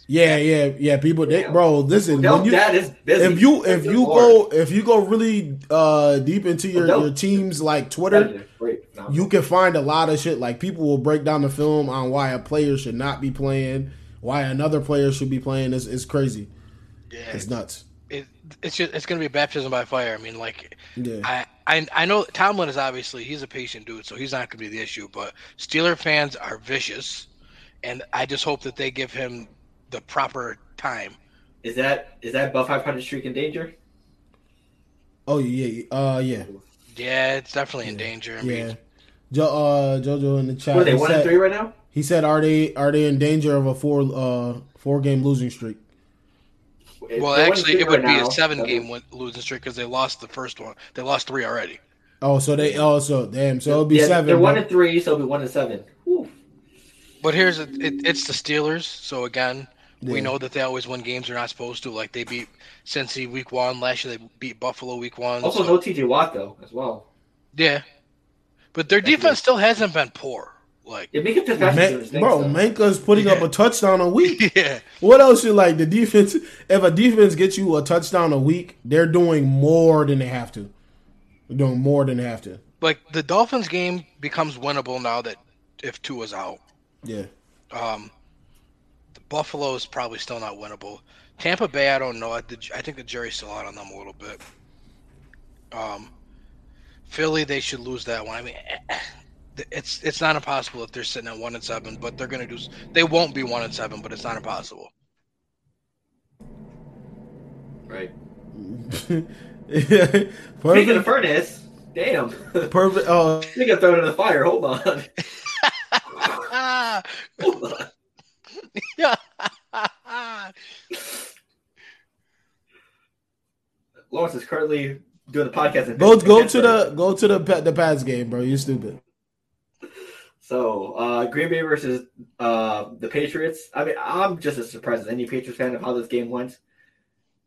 Yeah, yeah, yeah. People, they, bro, listen. No, when you, dad is busy. if you if you go if you go really uh deep into your, your team's like Twitter, That is great. No. you can find a lot of shit. Like people will break down the film on why a player should not be playing, why another player should be playing. It's, it's crazy. yeah, It's nuts. it, it's just it's gonna be baptism by fire. I mean, like Yeah. I, I I know Tomlin is obviously he's a patient dude, so he's not gonna be the issue. But Steeler fans are vicious, and I just hope that they give him the proper time. Is that is that above 500 streak in danger? Oh yeah, uh yeah, Yeah, it's definitely in danger. I yeah. mean, Jo, uh, Jojo in the chat. What are they one said, and three right now? He said, "Are they are they in danger of a four uh four game losing streak?" well, They're actually, it would right be now. a seven That'd game win- losing streak because they lost the first one. They lost three already. Oh, so they also damn. So it'll be yeah, seven. They're one and three, so it'll be one and seven. Whew. But here's a, it, it's the Steelers, so again, we know that they always win games they're not supposed to. Like they beat Cincy week one last year, they beat Buffalo week one. Also, so- no TJ Watt though, as well. yeah, but their Thank you. defense still hasn't been poor. Like Yeah, Minkah Fitzpatrick's Man- doing bro, so. Minkah's putting up a touchdown a week. yeah, What else you like? The defense. If a defense gets you a touchdown a week, they're doing more than they have to. They're doing more than they have to. like the Dolphins game becomes winnable now that if two is out. Yeah. Um, the Buffalo is probably still not winnable. Tampa Bay, I don't know. I, the, I think the jury's still out on them a little bit. Um, Philly, they should lose that one. I mean, it's it's not impossible if they're sitting at one and seven, but they're gonna do. They won't be one and seven, but it's not impossible. Right. Speaking of perfect. furnace, damn. Perfect. Uh, Speaking of throwing in the fire, hold on. Hold on. Yeah. Lawrence is currently doing the podcast. go go to the go to the the Pats game, bro. You stupid. So, uh, Green Bay versus uh, the Patriots. I mean, I'm just as surprised as any Patriots fan of how this game went.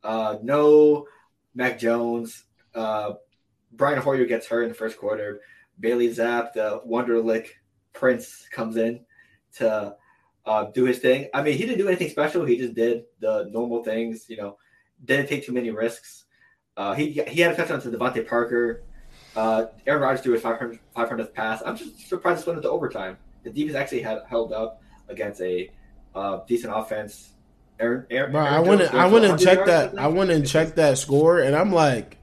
Uh, no Mac Jones. Uh, Brian Hoyer gets hurt in the first quarter. Bailey Zappe, the Wonderlic Prince, comes in to uh, do his thing. I mean, he didn't do anything special. He just did the normal things. You know, didn't take too many risks. Uh, he he had a touchdown to DeVante Parker. Uh, Aaron Rodgers threw his 500, 500th pass. I'm just surprised this went into overtime. The defense actually had held up against a uh, decent offense. Aaron, Aaron, Bro, Aaron I went and, I went and checked that. I went and checked that score, and I'm like,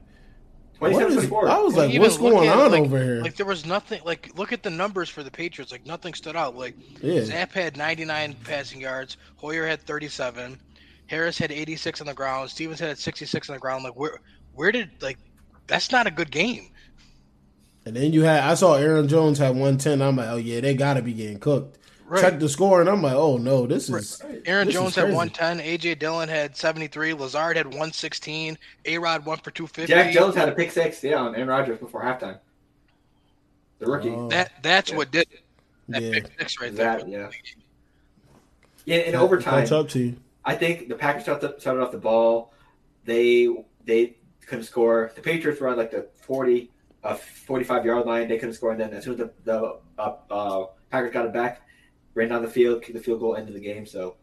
what 27. I was Well, like, what's going on like- over here? Like there was nothing. Like look at the numbers for the Patriots. Like nothing stood out. Like Yeah. Zappe had 99 passing yards. Hoyer had 37. Harris had 86 on the ground. Stevens had 66 on the ground. Like where where did like that's not a good game. And then you had I saw Aaron Jones had 110. I'm like, oh yeah, they gotta be getting cooked. Right. Check the score, and I'm like, oh no, this is Aaron This is Jones had 110. AJ Dillon had 73. Lazard had 116. A Rod one for 250. Jack Jones had a pick six, yeah, on Aaron Rodgers before halftime. The rookie. Oh. That that's Yeah. what did it. that yeah. pick six right there. that, yeah. Yeah, in overtime, Catch up to you. I think the Packers started, started off the ball. They they couldn't score. The Patriots were on like the 40, uh, 45 yard line. They couldn't score. And then as soon as the, the uh, uh, Packers got it back, ran down the field, kicked the field goal, into the game. So,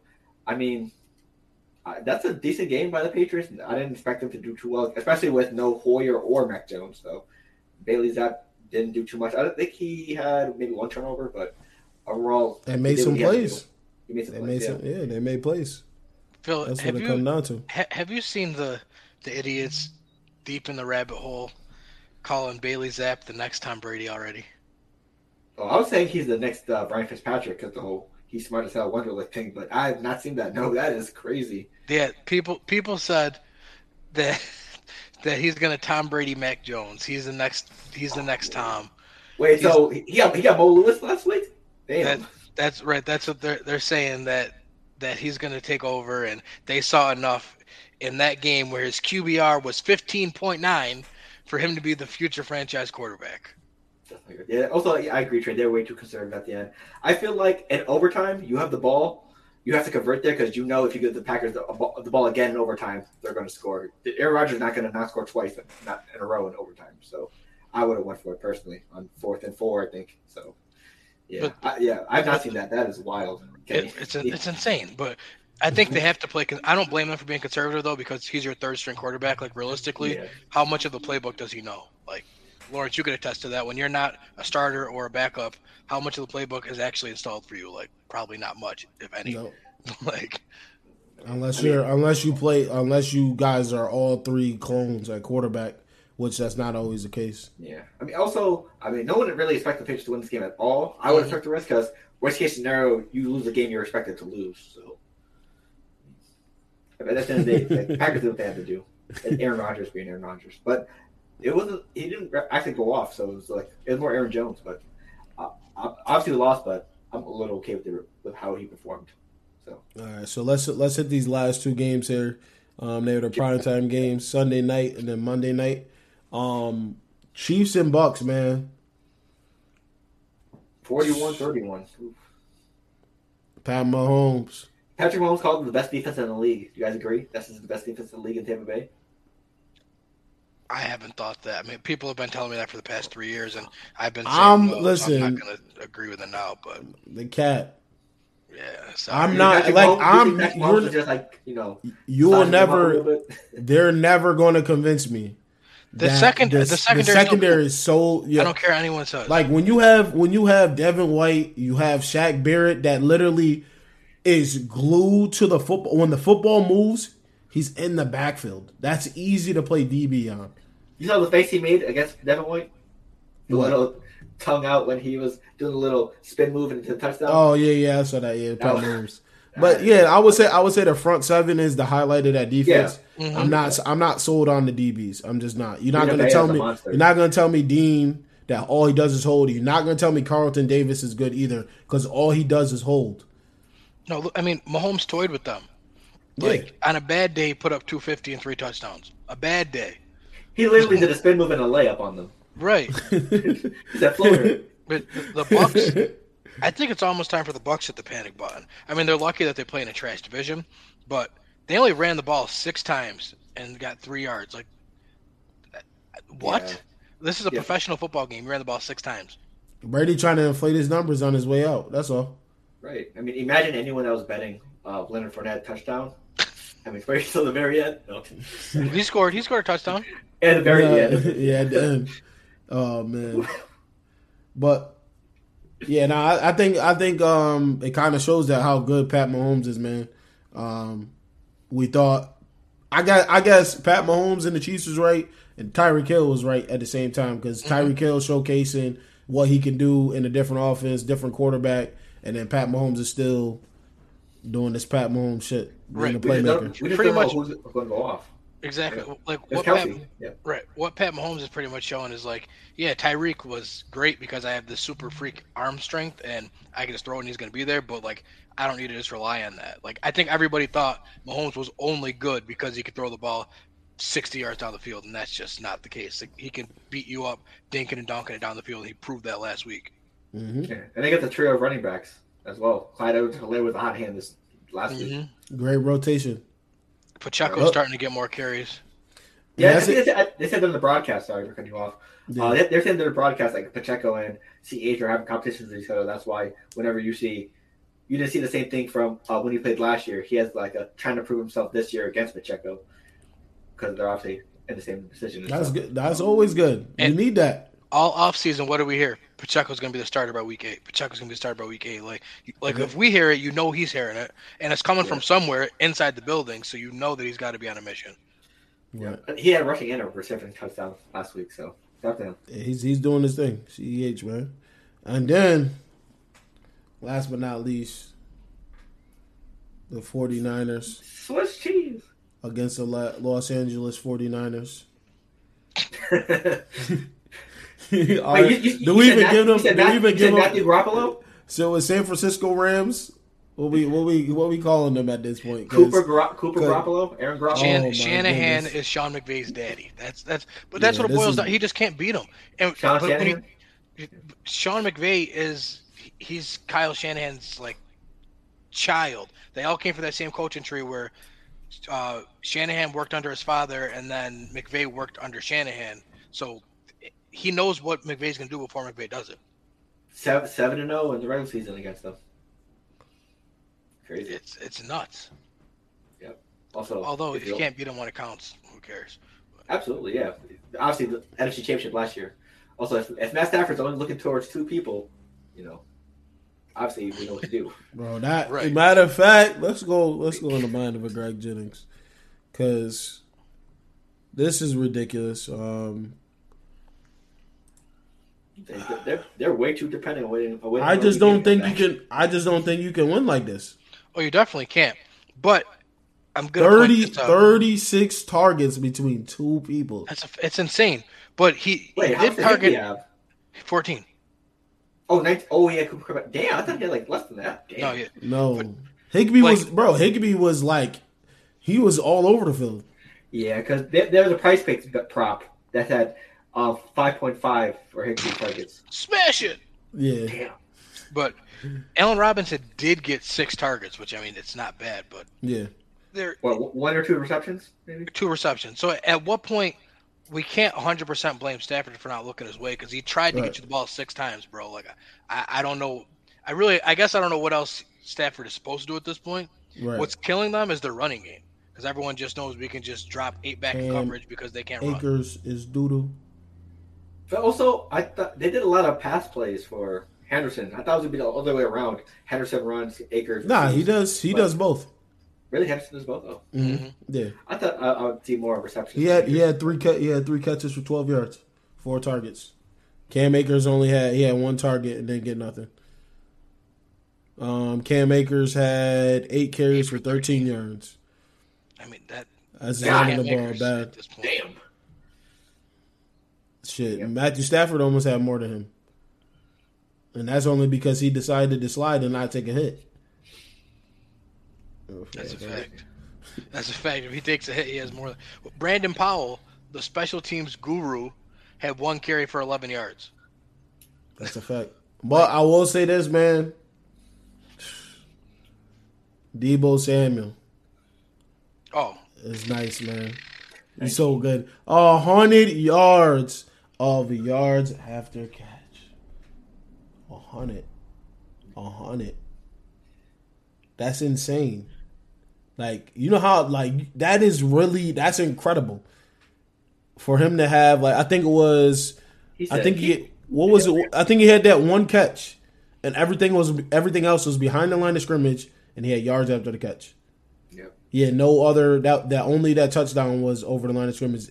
I mean, uh, that's a decent game by the Patriots. I didn't expect them to do too well, especially with no Hoyer or Mac Jones. So, Bailey Zappe didn't do too much. I don't think he had maybe one turnover, but overall, They he made some what he had to plays. He made some They plays. made some. Yeah, they made plays. Phil, That's have what it you come down to. ha- have you seen the the idiots deep in the rabbit hole calling Bailey Zappe the next Tom Brady already? Oh, I was saying he's the next uh, Brian Fitzpatrick because the whole he's smart as hell Wonderlic thing, but I have not seen that. No, that is crazy. Yeah, people people said that that he's gonna Tom Brady Mac Jones. He's the next he's the next Tom. Wait, so he got he got Mo Lewis last week? Damn. That that's right. That's what they're they're saying that that he's gonna take over and they saw enough in that game where his QBR was 15.9 for him to be the future franchise quarterback. Yeah. Also, yeah, I agree, Trey. They're way too conservative at the end. I feel like in overtime, you have the ball. You have to convert there because you know if you get the Packers the, uh, the ball again in overtime, they're going to score. Aaron Rodgers not going to not score twice, not in a row in overtime. So I would have went for it personally on fourth and four. I think so. Yeah, but, I, yeah. I've not seen that. That is wild. It, it's it's insane, but I think they have to play. I don't blame him for being conservative though, because he's your third string quarterback. Like realistically, yeah. how much of the playbook does he know? Like Lawrence, you could attest to that. When you're not a starter or a backup, how much of the playbook is actually installed for you? Like probably not much, if any. No. like unless you're unless you play unless you guys are all three clones at quarterback, which that's not always the case. Yeah, I mean, also, I mean, no one really expected the Patriots to win this game at all. I would expect the risk because worst case scenario, you lose a game you're expected to lose. So, at the end of the day, like, Packers did what they had to do. And Aaron Rodgers being Aaron Rodgers, but it wasn't. He didn't actually go off, so it was like it was more Aaron Jones. But uh, obviously, the loss, but I'm a little okay with, it, with how he performed. So, all right, so let's let's hit these last two games here. Um, they were the prime time games, Sunday night and then Monday night. Um, Chiefs and Bucks, man. 41-31. Pat Mahomes. Patrick Mahomes called them the best defense in the league. Do you guys agree? This is the best defense in the league in Tampa Bay. I haven't thought that. I mean, people have been telling me that for the past three years, and I've been. Saying, I'm no, listen. I'm not going to agree with it now, but the cat. Yeah, I'm not like I'm. You're just like you know. You will never. They're never going to convince me. The second, the, the secondary, the secondary is so. Yeah, I don't care anyone says. Like when you have when you have Devin White, you have Shaq Barrett that literally is glued to the football. When the football moves, he's in the backfield. That's easy to play DB on. You saw the face he made against Devin White. The what? little tongue out when he was doing a little spin move into the touchdown. Oh yeah, yeah, I saw that. Yeah, that moves. But yeah, I would say I would say the front seven is the highlight of that defense. Yeah. Mm-hmm. I'm not I'm not sold on the DBs. I'm just not. You're not going to tell me. You're not going to tell me Dean that all he does is hold. You're not going to tell me Carlton Davis is good either because all he does is hold. No, I mean Mahomes toyed with them. Like yeah. on a bad day, put up 250 and three touchdowns. A bad day. He literally did a spin move and a layup on them. Right. that floater. But the Bucks, I think it's almost time for the Bucks hit the panic button. I mean, they're lucky that they play in a trash division, but they only ran the ball six times and got three yards. Like, what? Yeah. This is a yeah. professional football game. You ran the ball six times. Brady trying to inflate his numbers on his way out. That's all. Right. I mean, imagine anyone that was betting uh, Leonard Fournette touchdown. I mean, wait till the very end. No. he scored. He scored a touchdown. At the very yeah, end. yeah, at the end. Oh man. But yeah, no, I, I, think I think um, it kind of shows that how good Pat Mahomes is, man. Um, we thought I got I guess Pat Mahomes and the Chiefs was right, and Tyreek Hill was right at the same time because mm-hmm. Tyreek Hill showcasing what he can do in a different offense, different quarterback, and then Pat Mahomes is still doing this Pat Mahomes shit, being right. the playmaker. We, we pretty much who's going to go off. Exactly. Yeah. Like what Pat, yeah. right. What Pat Mahomes is pretty much showing is like, yeah, Tyreek was great because I have this super freak arm strength and I can just throw and he's going to be there. But like, I don't need to just rely on that. Like, I think everybody thought Mahomes was only good because he could throw the ball 60 yards down the field, and that's just not the case. Like, he can beat you up, dinking and dunking it down the field. he proved that last week. Mm-hmm. Yeah. And they got the trio of running backs as well. Clyde Edwards-Helaire with a hot hand this last mm-hmm. week. Great rotation. Pacheco's oh. starting to get more carries. Yeah, yeah they, said, they said in the broadcast. Sorry for cutting you off. Yeah. Uh, they, are saying in the broadcast like Pacheco and CH are having competitions with each other. That's why whenever you see, you didn't see the same thing from uh, when he played last year. He has like a trying to prove himself this year against Pacheco because they're obviously in the same position. That's good. That's always good. And you need that. All off season, what do we hear? Pacheco's going to be the starter by week eight. Pacheco's going to be the starter by week eight. Like, like mm-hmm. if we hear it, you know he's hearing it, and it's coming yeah. from somewhere inside the building, so you know that he's got to be on a mission. Yeah, he had rushing and a reception touchdown last week, so Yeah, he's he's doing his thing. Ceh man, and then last but not least, the 49ers. Swiss cheese against the Los Angeles 49ers. Wait, you, you, do we even give them? Do we even give them? Matthew Garoppolo. So it's San Francisco Rams What we what we what we calling them at this point? Cooper Gar- Cooper Garoppolo, Aaron Garoppolo. Shan- Oh, Shanahan goodness. is Sean McVay's daddy. That's that's but that's Yeah, what it boils is- down. He just can't beat him. And Sean but he- Sean McVay is he's Kyle Shanahan's like child. They all came from that same coaching tree where uh, Shanahan worked under his father, and then McVay worked under Shanahan. So he knows what McVay's gonna do before McVay does it. Seven seven and zero in the regular season against them. Crazy. It's it's nuts. Yep. Also, Although if if you can't beat him when it counts, who cares? absolutely, yeah. Obviously, the NFC Championship last year. Also, if, if Matt Stafford's only looking towards two people, you know, obviously we know what to do. Bro, that Right. matter of fact, let's go. Let's go in the mind of a Greg Jennings, because this is ridiculous. Um, They, they're they're way too dependent on winning. on winning I just don't think you can. I just don't think you can win like this. Oh, you definitely can't. But I'm gonna 30, point this out. 36 targets between two people. That's a, it's insane. But he, Wait, he did target Higbee have? 14. Oh, 19, oh yeah, Cooper. Damn, I thought he had like less than that. Damn. No, yeah. No, Higbee like- was bro. Higbee was like he was all over the field. Yeah, because there, there was a price pick prop that had uh, 5.5 for Higbee targets. Smash it. Yeah, Damn. But Allen Robinson did get six targets, which I mean it's not bad, but yeah. there What, one or two receptions, maybe? two receptions. So at what point we can't 100% blame Stafford for not looking his way because he tried to Right. get you the ball six times, bro. Like I, I don't know. I really, I guess I don't know what else Stafford is supposed to do at this point. Right. What's killing them is their running game because everyone just knows we can just drop eight back in coverage because they can't run. Akers is doodoo. But also, I thought they did a lot of pass plays for Henderson. I thought it was gonna be the other way around. Henderson runs, Akers. Nah, he does. He But- does both. Really, Henderson does both though. Mhm. Mhm. Yeah, I thought I, I would see more receptions. he had he had three ca- he had three catches for twelve yards, four targets. Cam Akers only had he had one target and didn't get nothing. Um, Cam Akers had eight carries for thirteen yards. I mean that. That's Yeah, running the ball Akers bad. At this point. Damn. Shit, Yep. Matthew Stafford almost had more than him, and that's only because he decided to slide and not take a hit. That's a fact. That's a fact. If he takes a hit, he has more. Brandon Powell, the special teams guru, had one carry for 11 yards. That's a fact. But I will say this, man. Debo Samuel Oh, it's nice, man. He's so good. A hundred yards of yards after catch. A hundred. A hundred. That's insane. Like you know how like that is really that's incredible for him to have like I think it was He I think he what was it? I think he had that one catch, and everything was everything else was behind the line of scrimmage, and he had yards after the catch. Yep. He had no other that that only that touchdown was over the line of scrimmage.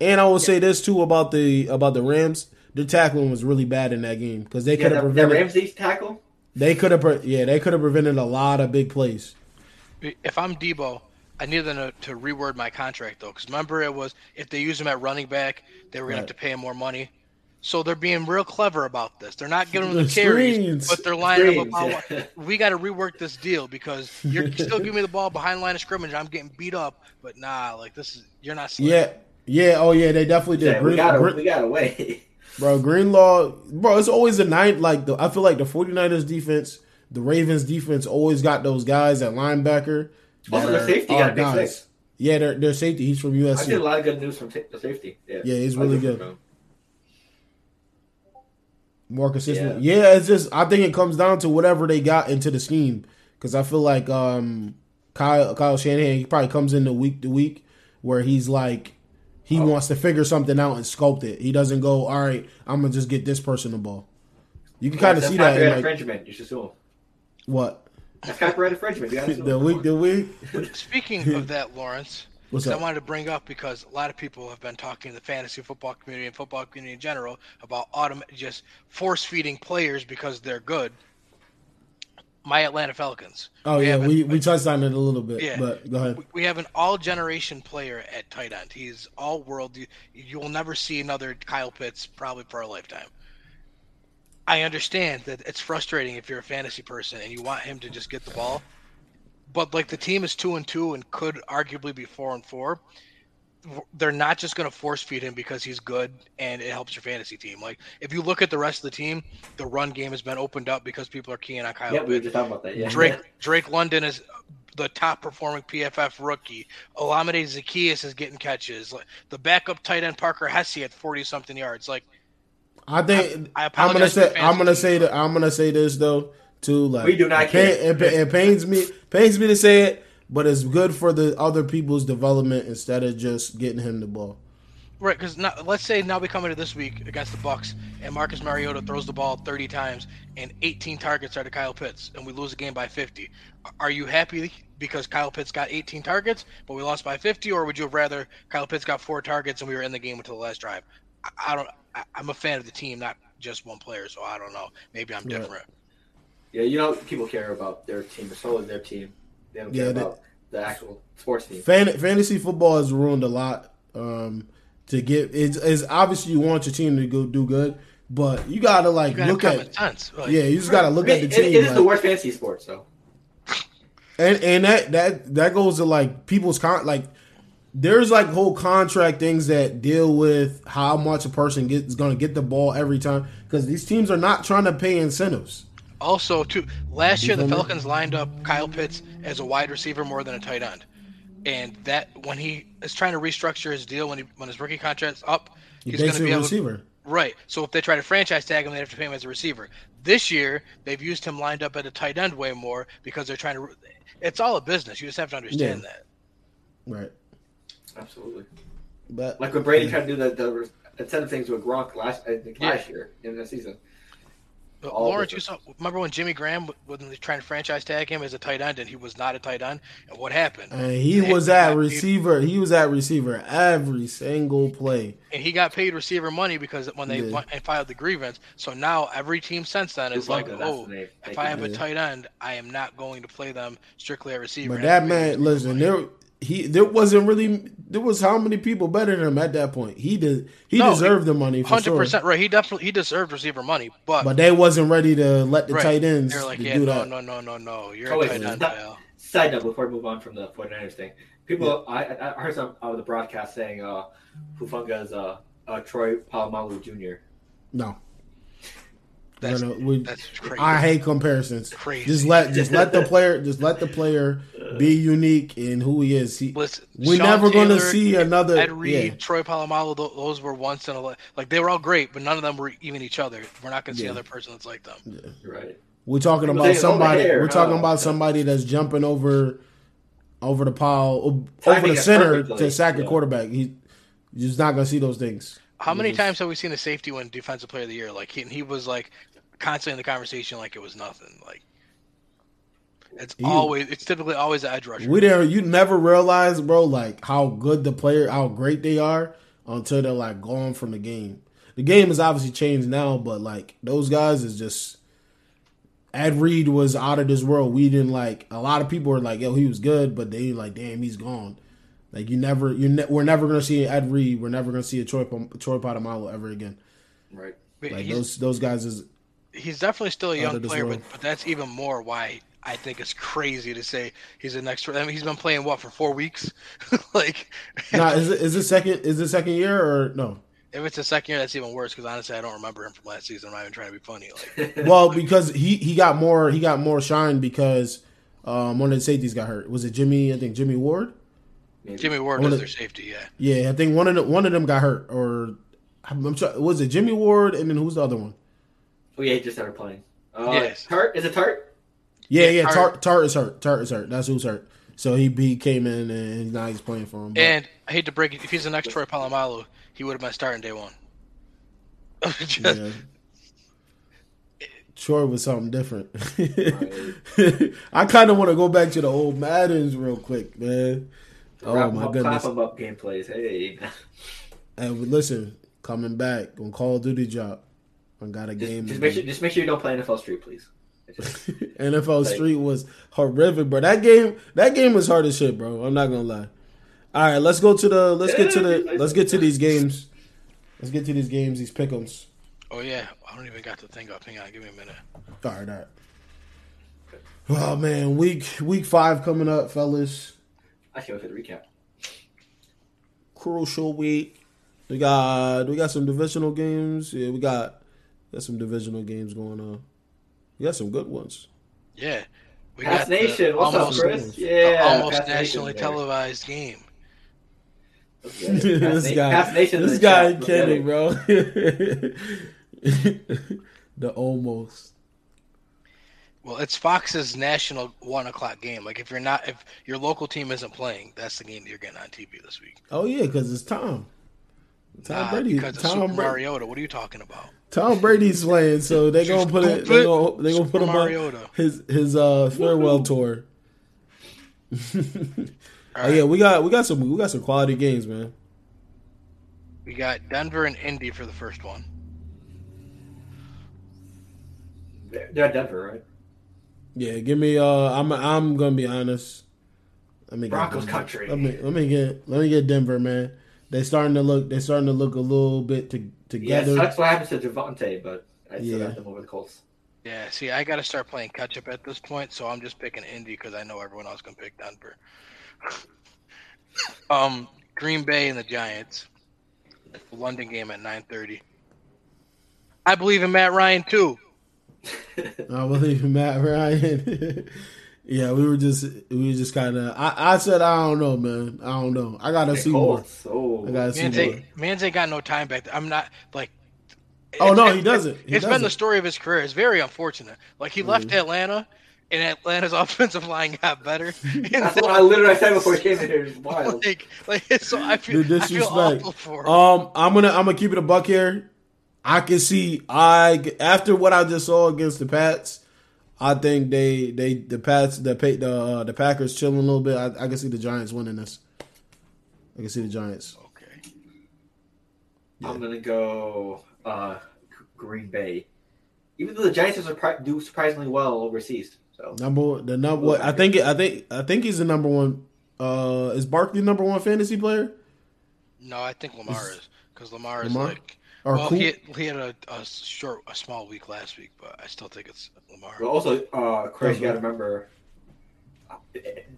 And I will say this too about the about the Rams, their tackling was really bad in that game because they could have that, that prevented Ramsey tackle. they could have pre- yeah they could have prevented a lot of big plays. if I'm Debo, I need them to, to reword my contract though, because remember it was if they use him at running back, they were gonna have to pay him more money. So they're being real clever about this. They're not giving him The the carries, screens. but they're lining up Screens, about yeah. we got to rework this deal because you're still giving me the ball behind the line of scrimmage. I'm getting beat up, but nah, like this is you're not. Slick. Yeah, yeah, oh yeah, they definitely did. Yeah, we Green- got Green- we got away. Bro, Greenlaw, bro, it's always a night like the I feel like the 49ers defense, the Ravens defense always got those guys at linebacker. Also, that their are- safety got a big fix. Yeah, their their safety, he's from USC. I USC. did a lot of good news from ta the safety. Yeah, Yeah, he's I really good. from. More consistent. Yeah. it's just I think it comes down to whatever they got into the scheme cuz I feel like um Kyle Kyle Shanahan he probably comes into week to week where he's like he Oh. wants to figure something out and sculpt it. He doesn't go, "All right, I'm going to just get this person the ball." You can kind of see that in copyright like infringement. You should sue him. what? That's copyright infringement. You the him. week the week Speaking of that, Lawrence, What's I wanted to bring up because a lot of people have been talking in the fantasy football community and football community in general about autom- just force feeding players because they're good. My Atlanta Falcons. Oh yeah, we we touched on it a little bit, Yeah. but go ahead. we- we have an all generation player at tight end. He's all world. You, you will never see another Kyle Pitts probably for a lifetime. I understand that it's frustrating if you're a fantasy person and you want him to just get the ball. But like the team is two and two and could arguably be four and four. They're not just going to force feed him because he's good and it helps your fantasy team. Like if you look at the rest of the team, the run game has been opened up because people are keying on Kyle. Yeah, we were just talking about that. Yeah. Drake Drake London is the top performing PFF rookie. Olamide Zaccheaus is getting catches. Like the backup tight end Parker Hesse at forty something yards. Like I think I I am gonna apologize say I'm gonna fans. say that I'm gonna say this though too. Like We do not it, pain- care. it, it pains me pains me to say it, but it's good for the other people's development instead of just getting him the ball. Right, because let's say now we come into this week against the Bucks, and Marcus Mariota throws the ball 30 times, and 18 targets are to Kyle Pitts, and we lose the game by 50. Are you happy because Kyle Pitts got 18 targets, but we lost by 50, or would you have rather Kyle Pitts got four targets and we were in the game until the last drive? I, I don't. I, I'm a fan of the team, not just one player, so I don't know. Maybe I'm different. Yeah, you know, people care about their team. It's solely their team. They don't Yeah, care they- about the actual sports team. Fan, fantasy football has ruined a lot. Um, to get it's, it's obviously you want your team to go do good, but you gotta like You gotta look at common sense. Like, yeah, you just gotta look I at the it- team. it is like- the worst fantasy sport, so and and that that that goes to like people's con like there's like whole contract things that deal with how much a person gets is going to get the ball every time because these teams are not trying to pay incentives. Also, too, last year the? Falcons lined up Kyle Pitts as a wide receiver more than a tight end, and that when he is trying to restructure his deal when he when his rookie contract's up, He he's going makes to a be able. receiver. Right. So if they try to franchise tag him, they have to pay him as a receiver. This year they've used him lined up at a tight end way more because they're trying to. It's all a business. You just have to understand Yeah. that. Right. absolutely. But Like when Brady tried to do the, the incentive things with Gronk last I think Yeah. last year in the season. But All Lawrence, you saw. Remember when Jimmy Graham when they trying to franchise tag him as a tight end and he was not a tight end, and what happened? and he They- was at got paid- receiver. He was at receiver every single play. and he got paid receiver money because when they Yeah. went and filed the grievance. So now every team since then is like, oh, the if Thank I you. have a tight end, I am not going to play them strictly at receiver. But that have to pay man, receiver listen, there he there wasn't really there was how many people better than him at that point. He did he No, deserved the money for hundred sure. percent right. He definitely he deserved receiver money, but, But they wasn't ready to let the right, tight ends they're like, yeah, do no, that. no, no, no, no. You're Oh, a wait, tight end, that- Side note before we move on from the 49ers thing. People, I, I I heard some of the broadcast saying uh, Hufanga is uh, uh, Troy Polamalu Jr. No, That's no, no, we- that's crazy. I hate comparisons. Crazy. Just let just let the player just let the player be unique in who he is. He, Listen, we're Sean never going to see another. Ed Reed, yeah, Troy Polamalu, those were once in a li- like they were all great, but none of them were even each other. We're not going to see Yeah. another person that's like them. Right. we're talking about "Oh, somebody. hair, we're talking about somebody that's jumping over over the pile over the center to sack a quarterback. He you're just not going to see those things. How many Mhm. times have we seen a safety win Defensive Player of the Year? Like he, and he was like constantly in the conversation, like it was nothing. Like it's He- always, it's typically always an edge rusher. We there. You never realize, bro, like how good the player, how great they are until they're like gone from the game. The game has obviously changed now, but like those guys is just. Ed Reed was out of this world. We didn't like. A lot of people were like, "Yo, he was good," but they like, "Damn, he's gone." Like you never, you ne- we're never gonna see Ed Reed. We're never gonna see a Troy Pom- Troy Polamalu ever again. Right. But Like those those guys is he's definitely still a young player, but, but that's even more why I think it's crazy to say he's the next. I mean, he's been playing what for four weeks. like, nah. Is it is it second? Is it second year or no? if it's a second year, that's even worse. Because honestly, I don't remember him from last season. I'm not even trying to be funny. Like, Well, because he he got more he got more shine because um, one of the safeties got hurt. Was it Jimmy? I think Jimmy Ward. Maybe. Jimmy Ward One was of- their safety. Yeah, Yeah, I think one of the, one of them got hurt. Or I'm, I'm try, was it Jimmy Ward? And then who's the other one? Oh yeah, he just started playing. Uh, Yes. Tart is it Tart? Yeah, Yeah, yeah. Tart. Tart Tart is hurt. Tart is hurt. That's who's hurt. So he he came in and now he's playing for him. But- and I hate to break it. If he's the next Troy Polamalu, he would have been starting day one. Just- yeah. Troy was something different. I kind of want to go back to the old Maddens real quick, man. Oh Wrap 'em my up, goodness! Clap 'em up gameplays. Hey. And listen, coming back on Call of Duty job. I got a Just, game. just make sure just make sure you don't play NFL Street, please. Just- NFL Like- Street was horrific, bro. That game, that game was hard as shit, bro. I'm not gonna lie. All right, let's go to the let's get to the let's get to these games. Let's get to these games, these pickums. Oh yeah, I don't even got the thing up. Hang on, give me a minute. All right, all right. Oh man, week week five coming up, fellas. I can't wait for the recap. Crucial week. We got we got some divisional games. Yeah, we got got some divisional games going on. We got some good ones. Yeah, we Pass the Nation, what's almost, up, Chris? almost- Yeah, almost Pass nationally Nation's there. televised game. Let's get it. Pass this guy, Pass Nation's this guy chat. Let's Kenny, it. bro. the almost. Well, it's Fox's national one o'clock game. Like if you're not, if your local team isn't playing, that's the game that you're getting on TV this week. Oh yeah, because it's Tom. Tom Nah, Brady. because Tom Super Brady. Mariota. What are you talking about? Tom Brady's playing, so they're gonna put it. They gonna they gonna put Super him on his his uh farewell tour. All Oh yeah, we got we got some we got some quality games, man. We got Denver and Indy for the first one. They're they're at Denver, right? Yeah, give me. Uh, I'm I'm gonna be honest. Let me get Broncos Denver. country. Let me let me get let me get Denver, man. They starting to look. They starting to look a little bit to, Yes, together. that's what happened to Javonte, but I still Yeah. got them over the Colts. Yeah, see, I got to start playing catch up at this point, so I'm just picking Indy because I know everyone else can pick Denver. um, Green Bay and the Giants. The London game at 9:30. I believe in Matt Ryan too. I believe in Matt Ryan. yeah, we were just we were just kind of. I, I said I don't know, man. I don't know. I gotta The see more. Colts. Oh, I gotta see Man's more. ain't, Man's ain't got no time back there. I'm not like. Oh no, he doesn't. He It's been doesn't. the story of his career. It's very unfortunate. Like he left Mhm. Atlanta, and Atlanta's offensive line got better. And That's what I literally said before he came in here. It's wild. like, like so I feel, The I feel disrespect. awful for him. Um, I'm gonna I'm gonna keep it a buck here. I can see I after what I just saw against the Pats, I think they they the Pats the the uh, the Packers chilling a little bit. I, I can see the Giants winning this. I can see the Giants. okay. I'm gonna go uh, Green Bay, even though the Giants are surpri- do surprisingly well overseas. So Number the number what I think I think I think he's the number one. Uh, is Barkley the number one fantasy player No, I think Lamar is because Lamar is Lamar? like. Or well, who? he had, he had a, a short, a small week last week, but I still think it's Lamar. but also, uh, Chris, you gotta remember uh,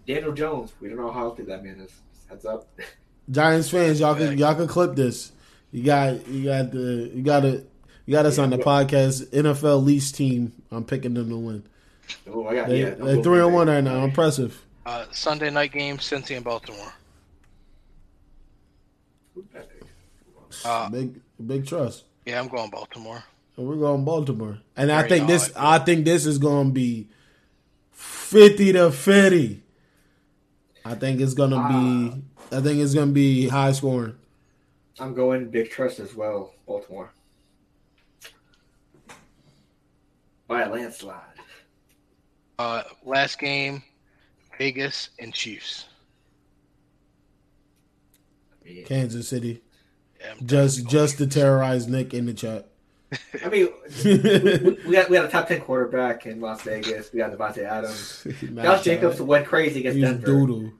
Daniel Jones. We don't know how healthy that man is. Heads up. Giants fans, y'all can y'all can clip this. You got you got the you got to you got us on the Yeah. podcast. NFL least team. I'm picking them to win. Oh, I got They, yeah. They're three and one right now. Impressive. Uh, Sunday night game, Cincy and Baltimore. Uh, big big trust. yeah, I'm going Baltimore. And we're going Baltimore. And I Very think this odd. I think this is going to be 50 to 50. I think it's going to be I think it's going to be high scoring. I'm going big trust as well. Baltimore by a landslide. Uh, last game, Vegas and Chiefs. Kansas City. Yeah, Just just to terrorize Nick in the chat. I mean, we, we got we got a top ten quarterback in Las Vegas. We got Davante Adams. Josh Jacobs went crazy against He's Denver. doodle.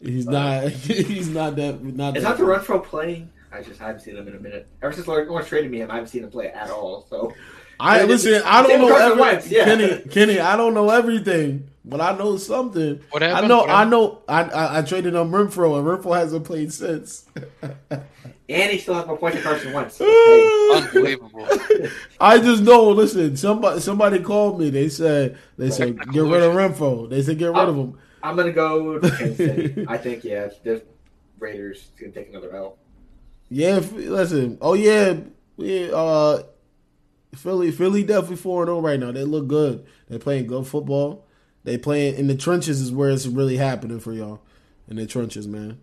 He's But- not. He's not that. Not Is that. not the run pro playing? I just haven't seen him in a minute. Ever since Lawrence Lawrence traded me him, I haven't seen him play at all. So I listen. I don't know Carson every, yeah. Kenny. Kenny, I don't know everything, but I know something. What I know. What I know. I, I I traded on Renfrow, and Renfrow hasn't played since. And he still has more points than Carson Wentz. Unbelievable. I just know. Listen, somebody somebody called me. They said they said get rid of Renfrow. They said get rid of him. I'm gonna go to Kansas I think yeah, the Raiders gonna take another L. Yeah, f- listen. Oh yeah, we uh, Philly. Philly definitely four zero right now. They look good. They playing good football. They playing in the trenches is where it's really happening for y'all. In the trenches, man.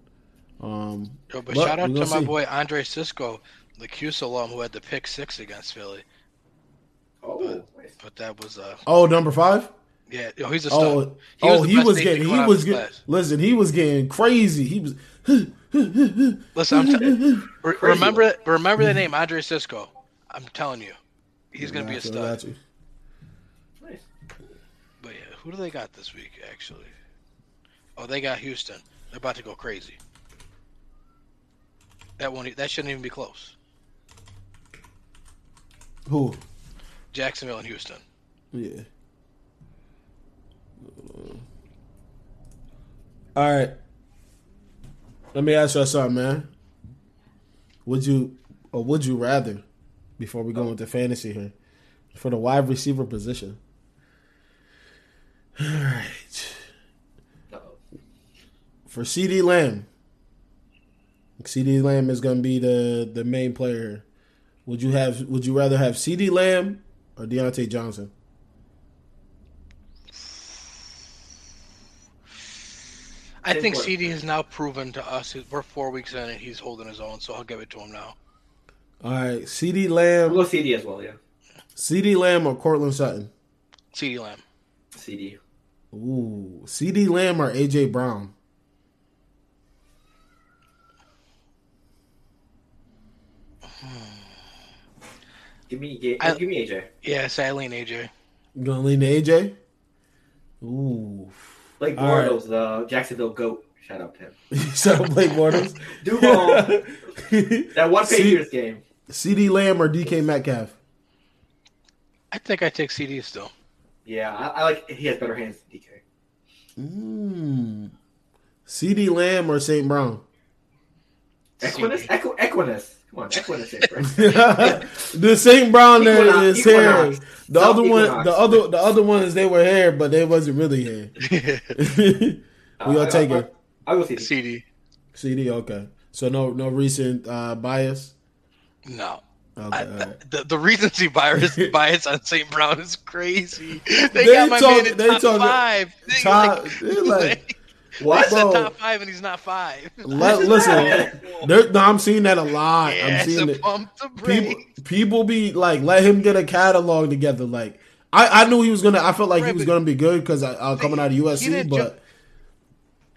Um, Yo, but But shout out to gonna my boy Andre Cisco, the Cuse alum who had the pick six against Philly. Oh, But that was uh, oh, number five. yeah, yo, he's a stud. Oh, He oh, was the he was getting. He was of getting. his class. Listen, he was getting crazy. He was. Listen, I'm t- re- Crazy remember remember the name Andre Cisco. I'm telling you, he's gonna be a Gotcha, stud. nice. But yeah, who do they got this week actually? Oh, they got Houston. They're about to go crazy. That won't. e- That shouldn't even be close. Who? Jacksonville and Houston. Yeah. All right. Let me ask you something, man. Would you or would you rather, before we go into fantasy here, for the wide receiver position? All right. Uh-oh. For CD Lamb. CD Lamb is gonna be the the main player. Would you have would you rather have CD Lamb or Diontae Johnson? I think. CD has now proven to us we're four weeks in and he's holding his own, so I'll give it to him now. All right, CD Lamb. We'll Lamb, go CD as well, yeah. CD Lamb or Courtland Sutton? CD Lamb. CD. Ooh, CD Lamb or AJ Brown? Give me, give, I- give me AJ. Yeah, say I lean AJ. You gonna lean AJ? Ooh, Blake All right. Bortles, the Jacksonville GOAT. Shout out to him. so Blake Bortles. Duval, that one See- Patriots game. CD Lamb or DK Metcalf? I think I take CD still. Yeah, I, I like. He has better hands than DK. Mm. CD Lamb or St. Brown? Equanimeous, CD. Equ- Equanimeous. Come on, Equanimeous. the St. Brown there Equinox- is hair. The South other one, the other, the other ones, they were hair, but they wasn't really hair. we gonna Uh, take I- it. I will see. CD. CD, okay. So no, no recent uh, bias. No. Okay, I, all right. the, the recency bias bias on St. Brown is crazy. They, They got my talk- man in they top talk- five. They Top- like, like- What? they said Bro. top five and he's not five. Let, listen, there, no, I'm seeing that a lot. yeah, I'm seeing it. People, people be like, let him get a catalog together. Like, I, I knew he was gonna. I felt like he was gonna be good because uh, coming out of He USC, didn't but jump-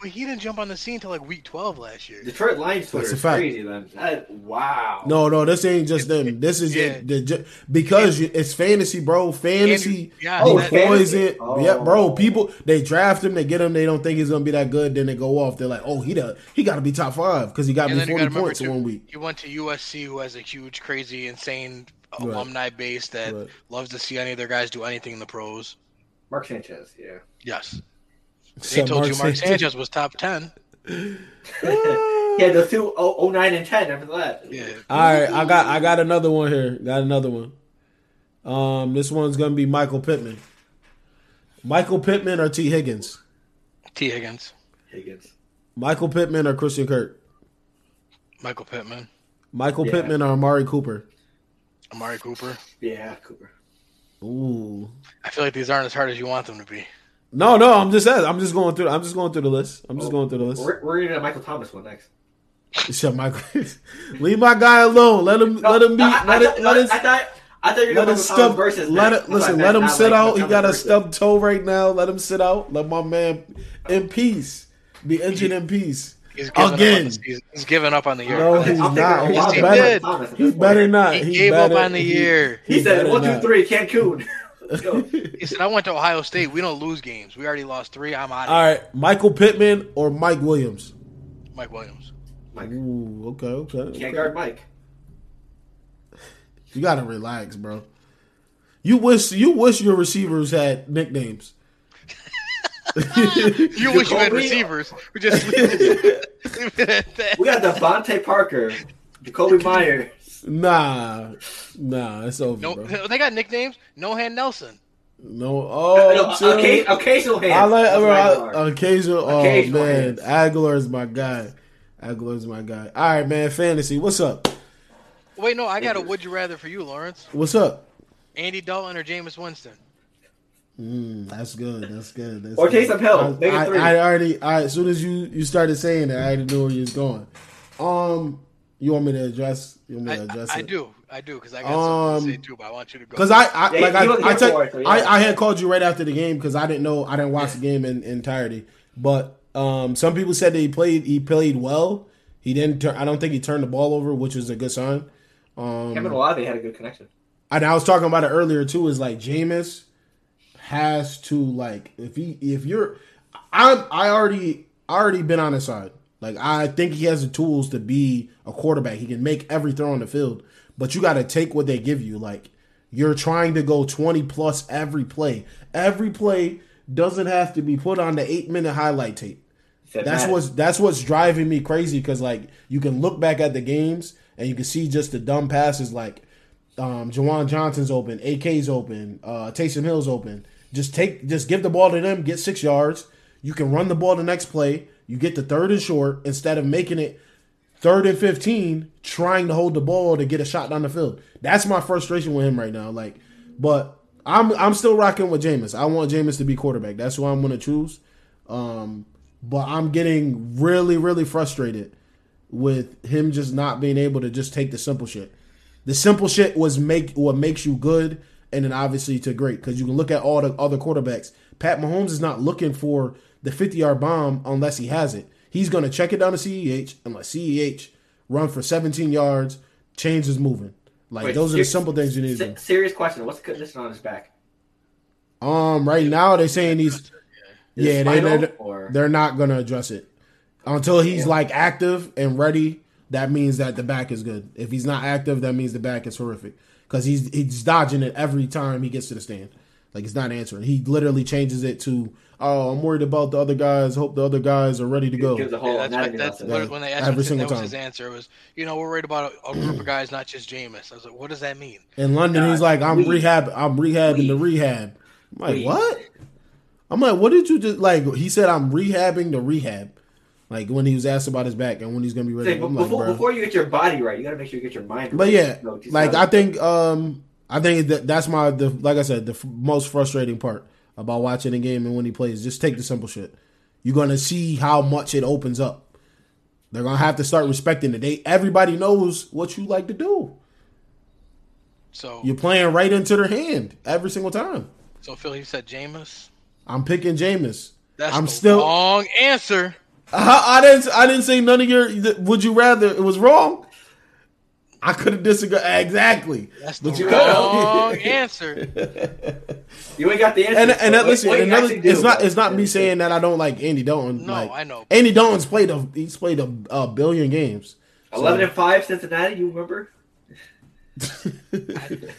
But he didn't jump on the scene until like week twelve last year. Detroit Lions Twitter That's a is crazy. Then that, wow. no, no, this ain't just them. This is Yeah. it. The, because you- it's fantasy, bro. Fantasy. Yeah, Oh, Oh, poison. Yeah, bro. Oh. People they draft him, they get him, they don't think he's gonna be that good. Then they go off. They're like, oh, he the, he got to be top five because he got And me forty gotta remember points in one week. he went to USC, who has a huge, crazy, insane Right. alumni base that Right. loves to see any of their guys do anything in the pros. Mark Sanchez. Yeah. Yes, they So told you Mark Sanchez- Sanchez was top ten. yeah, the two oh, 09 and ten after that. Yeah, All right, I got I got another one here. Got another one. Um, this one's gonna be Michael Pittman. Michael Pittman or T Higgins? T Higgins, Higgins. Michael Pittman or Christian Kirk? Michael Pittman, Michael Yeah. Pittman or Amari Cooper? Amari Cooper. Yeah, Cooper. Ooh. I feel like these aren't as hard as you want them to be. No, no, I'm just I'm just going through I'm just going through the list. I'm just Oh, going through the list. We're, we're gonna Michael Thomas one next. Shut Michael. Leave my guy alone. Let him let him be I, I, let I, it let I, it I thought I thought you were let gonna him Michael stub. Versus Let it listen. Not Let him sit like out. Michael He Thomas got a stubbed toe right now. Let him sit out. Let my man in peace. Be injured in peace. He's given up on Again. the. He's given up on the year. No, I'll he's not. a He's wild he Thomas at better not. He He gave up on the he- year. He said better one, two, Cancun. Let's. He said, "I went to Ohio State. We don't lose games. We already lost three. I'm out." All right, Michael Pittman or Mike Williams. Mike Williams. Mike. Ooh, okay, okay. okay. Can't guard Mike. You gotta relax, bro. You wish you wish your receivers had nicknames. You wish you had receivers. We just leave it at that. We got DeVante Parker, Jakobi Meyers. Nah, nah, it's over, No, bro. they got nicknames. No hand Nelson. No, oh, No, chill. occa- occasional hands. I like bro, I I- occasional. Oh Occasional man, hands. Agholor is my guy. Agholor is my guy. All right, man. Fantasy, what's up? Wait, no, I got a would you rather for you, Lawrence. What's up? Andy Dalton or Jameis Winston? Mm, that's good. That's good. That's Or good. Taysom Hill. I, I. I already. I, as soon as you you started saying that, I already knew where you was going. Um, you want me to address? You want me to address I, I it? do. I do because I got something to Um, say too, but I want you to go. Because I, I Yeah, like I, I, here tell- for it, so yeah. I I had called you right after the game because I didn't know I didn't watch the game in, entirety. But um, some people said that he played he played well. He didn't. Turn, I don't think he turned the ball over, which was a good sign. Um, Him and Olave had a good connection. and I was talking about it earlier too. Is like Jameis has to like if he if you're I'm I already I already been on his side. Like I think he has the tools to be a quarterback. He can make every throw on the field, but you got to take what they give you. Like you're trying to go 20 plus every play. Every play doesn't have to be put on the eight minute highlight tape. That's what's that's what's driving me crazy because like you can look back at the games and you can see just the dumb passes like um Juwan Johnson's open, AK's open, uh Taysom Hill's open. Just take just give the ball to them, get six yards. You can run the ball the next play. You get the third and short instead of making it third and fifteen, trying to hold the ball to get a shot down the field. That's my frustration with him right now. Like, but I'm I'm still rocking with Jameis. I want Jameis to be quarterback. That's who I'm gonna choose. Um, but I'm getting really, really frustrated with him just not being able to just take the simple shit. The simple shit was make what makes you good, and then obviously to great because you can look at all the other quarterbacks. Pat Mahomes is not looking for the 50 yard bomb unless he has it. He's gonna check it down to CEH and let CEH run for 17 yards. Change is moving. Like Wait, those are the simple things you need to Se- do. serious question. What's the condition on his back? Um, right now they're saying he's Is yeah they, they're, or they're not gonna address it until he's Yeah. like active and ready. That means that the back is good. If he's not active, that means the back is horrific because he's he's dodging it every time he gets to the stand. Like he's not answering. He literally changes it to, "Oh, I'm worried about the other guys. Hope the other guys are ready to go." gives a whole Yeah, that's, anatomy that's lesson. when they asked Every him, single that time. his answer was, you know, we're worried about a, a group of guys, not just Jameis. I was like, what does that mean? In London, he's like, "I'm leave. rehab. I'm rehabbing the rehab." I'm like, Leave. "What?" I'm like, "What did you just like?" He said, "I'm rehabbing the rehab." Like when he was asked about his back and when he's gonna be ready. Say, I'm like, before, "Bruh." before you get your body right, you got to make sure you get your mind right. But yeah, No, like I think, um, I think that that's my the like I said the f- most frustrating part about watching a game and when he plays. Just take the simple shit. You're gonna see how much it opens up. They're gonna have to start respecting it. They everybody knows what you like to do. So, You're playing right into their hand every single time. so Phil, he said Jameis. I'm picking Jameis. That's I'm the still- wrong answer. I, I didn't. I didn't say none of your. Would you rather? It was wrong. I could have disagreed exactly. That's the But you wrong could've. answer. you ain't got the answer. And and that, listen, what another, actually do, it's not bro. it's not me saying that I don't like Andy Dalton. No, like, I know. Andy Dalton's played a he's played a, a billion games. eleven and five Cincinnati. You remember?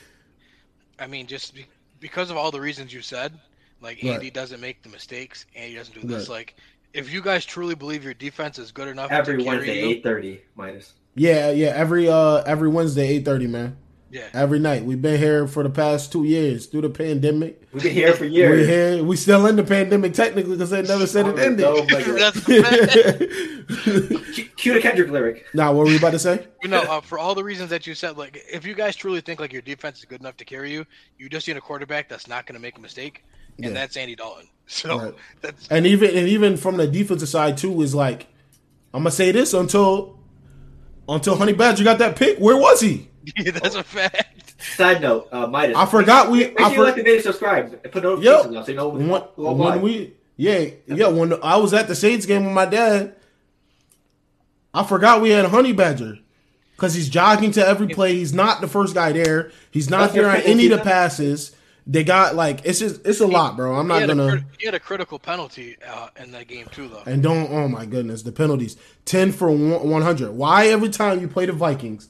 I mean, just be, because of all the reasons you said, like Right. Andy doesn't make the mistakes, Andy doesn't do this. Right. Like, if you guys truly believe your defense is good enough Every to carry Wednesday, eight thirty minus. Yeah, yeah. Every uh every Wednesday, eight thirty, man. yeah, Every night. We've been here for the past two years through the pandemic. We've been here for years. We're here. We still in the pandemic technically because they never said it Oh, ended. no, my God. that's the fact. Cue- Cue the Kendrick lyric. now, what were you about to say? You know, uh, for all the reasons that you said, like if you guys truly think like your defense is good enough to carry you, you just need a quarterback that's not going to make a mistake, and Yeah. that's Andy Dalton. So Right. that's And even and even from the defensive side too is like, I'm gonna say this until until Honey Badger you got that pick. Where was he? that's a fact. Side note, uh, Midas. I forgot we- Make, make I sure you for- like the video, subscribe, and put Yo, notifications on so you know when, when, when, when we yeah yeah when I was at the Saints game with my dad, I forgot we had Honey Badger because he's jogging to every play. He's not the first guy there. He's not That's there on any of the season? passes. They got like it's just it's a lot, bro. I'm not gonna crit- he had a critical penalty uh, in that game too, though. and don't. Oh my goodness, the penalties ten for one hundred. Why every time you play the Vikings?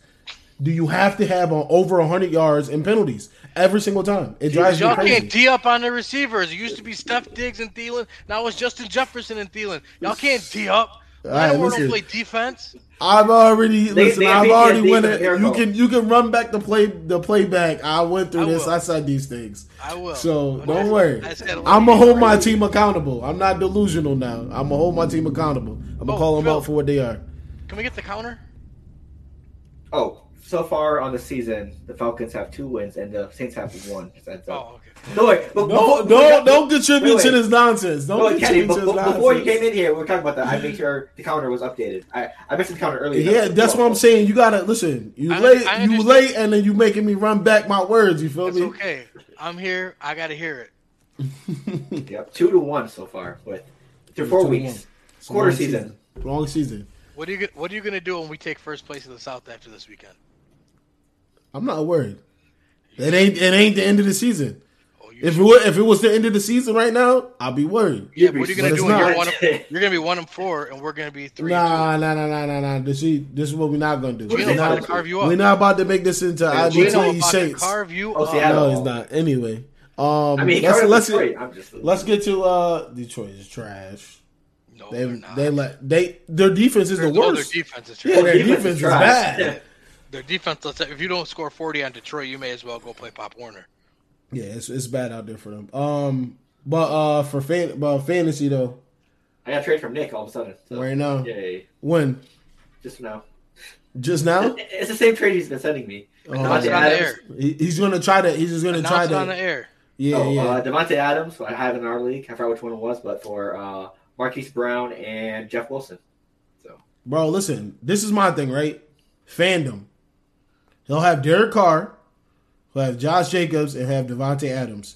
Do you have to have a, over 100 yards in penalties every single time? It drives Y'all crazy. can't tee up on the receivers. It used to be Steph Diggs and Thielen. Now it's Justin Jefferson and Thielen. Y'all can't tee up. right, Lattimore listen. don't play defense. I've already They- listen. they I've have already PTSD went it. You can you can run back the play the playback. I went through I this. will. I said these things. I will. So But don't I- worry. I I'm gonna hold my team accountable. I'm not delusional now. I'm gonna hold my team accountable. I'm gonna Oh, call them Phil. out for what they are. Can we get the counter? Oh, so far on the season, the Falcons have two wins and the Saints have one. That's. Oh, okay. No, wait, but No, before- don't don't contribute wait, to this nonsense. Don't No, Kenny, contribute but, to this nonsense. before you came in here, we were talking about that. I made sure the counter was updated. I, I mentioned the counter earlier. Yeah, that's what I'm saying. You gotta listen. You I- late, I you late, and then you making me run back my words. You feel It's me? okay. I'm here. I got to hear it. Yep, two to one so far with through four weeks. one. It's a Quarter long season. Long season. What are you What are you gonna do when we take first place in the South after this weekend? I'm not worried. It ain't it ain't the end of the season. Oh, You If it should- was, if it was the end of the season right now, I'd be worried. yeah, but what are you gonna do when you're one? Of, you're gonna be one and four, and we're gonna be three. Nah, nah, nah, nah, nah, nah. This, is- this is what we're not gonna do. We're Geno's about not, to carve you up. we're not about to make this into Yeah, Geno IBT Saints. carve you Oh, up. Seattle. No, he's not. Anyway, um, I mean, let's let's Detroit. I'm let's get to uh Detroit is trash. No, They they're not. they let they their defense is the Their- oh, their worst. defense is Yeah, trash. their defense defense is trash. bad. Their defense. let's say, If you don't score 40 on Detroit, you may as well go play Pop Warner. Yeah, it's it's bad out there for them. Um, but uh for fan but fantasy though, I got a trade from Nick all of a sudden. So, right now Yay. when Just now. just now It's the same trade he's been sending me. Oh, Announce it Davante on the Adams. air. he, he's gonna try to he's just gonna try Announce it on the air. yeah oh, yeah. Uh, Davante Adams, I have in our league. I forgot which one it was, but for uh, Marquise Brown and Jeff Wilson. So Bro, listen, this is my thing, right? Fandom. He'll have Derek Carr, he'll have Josh Jacobs, and have Davante Adams.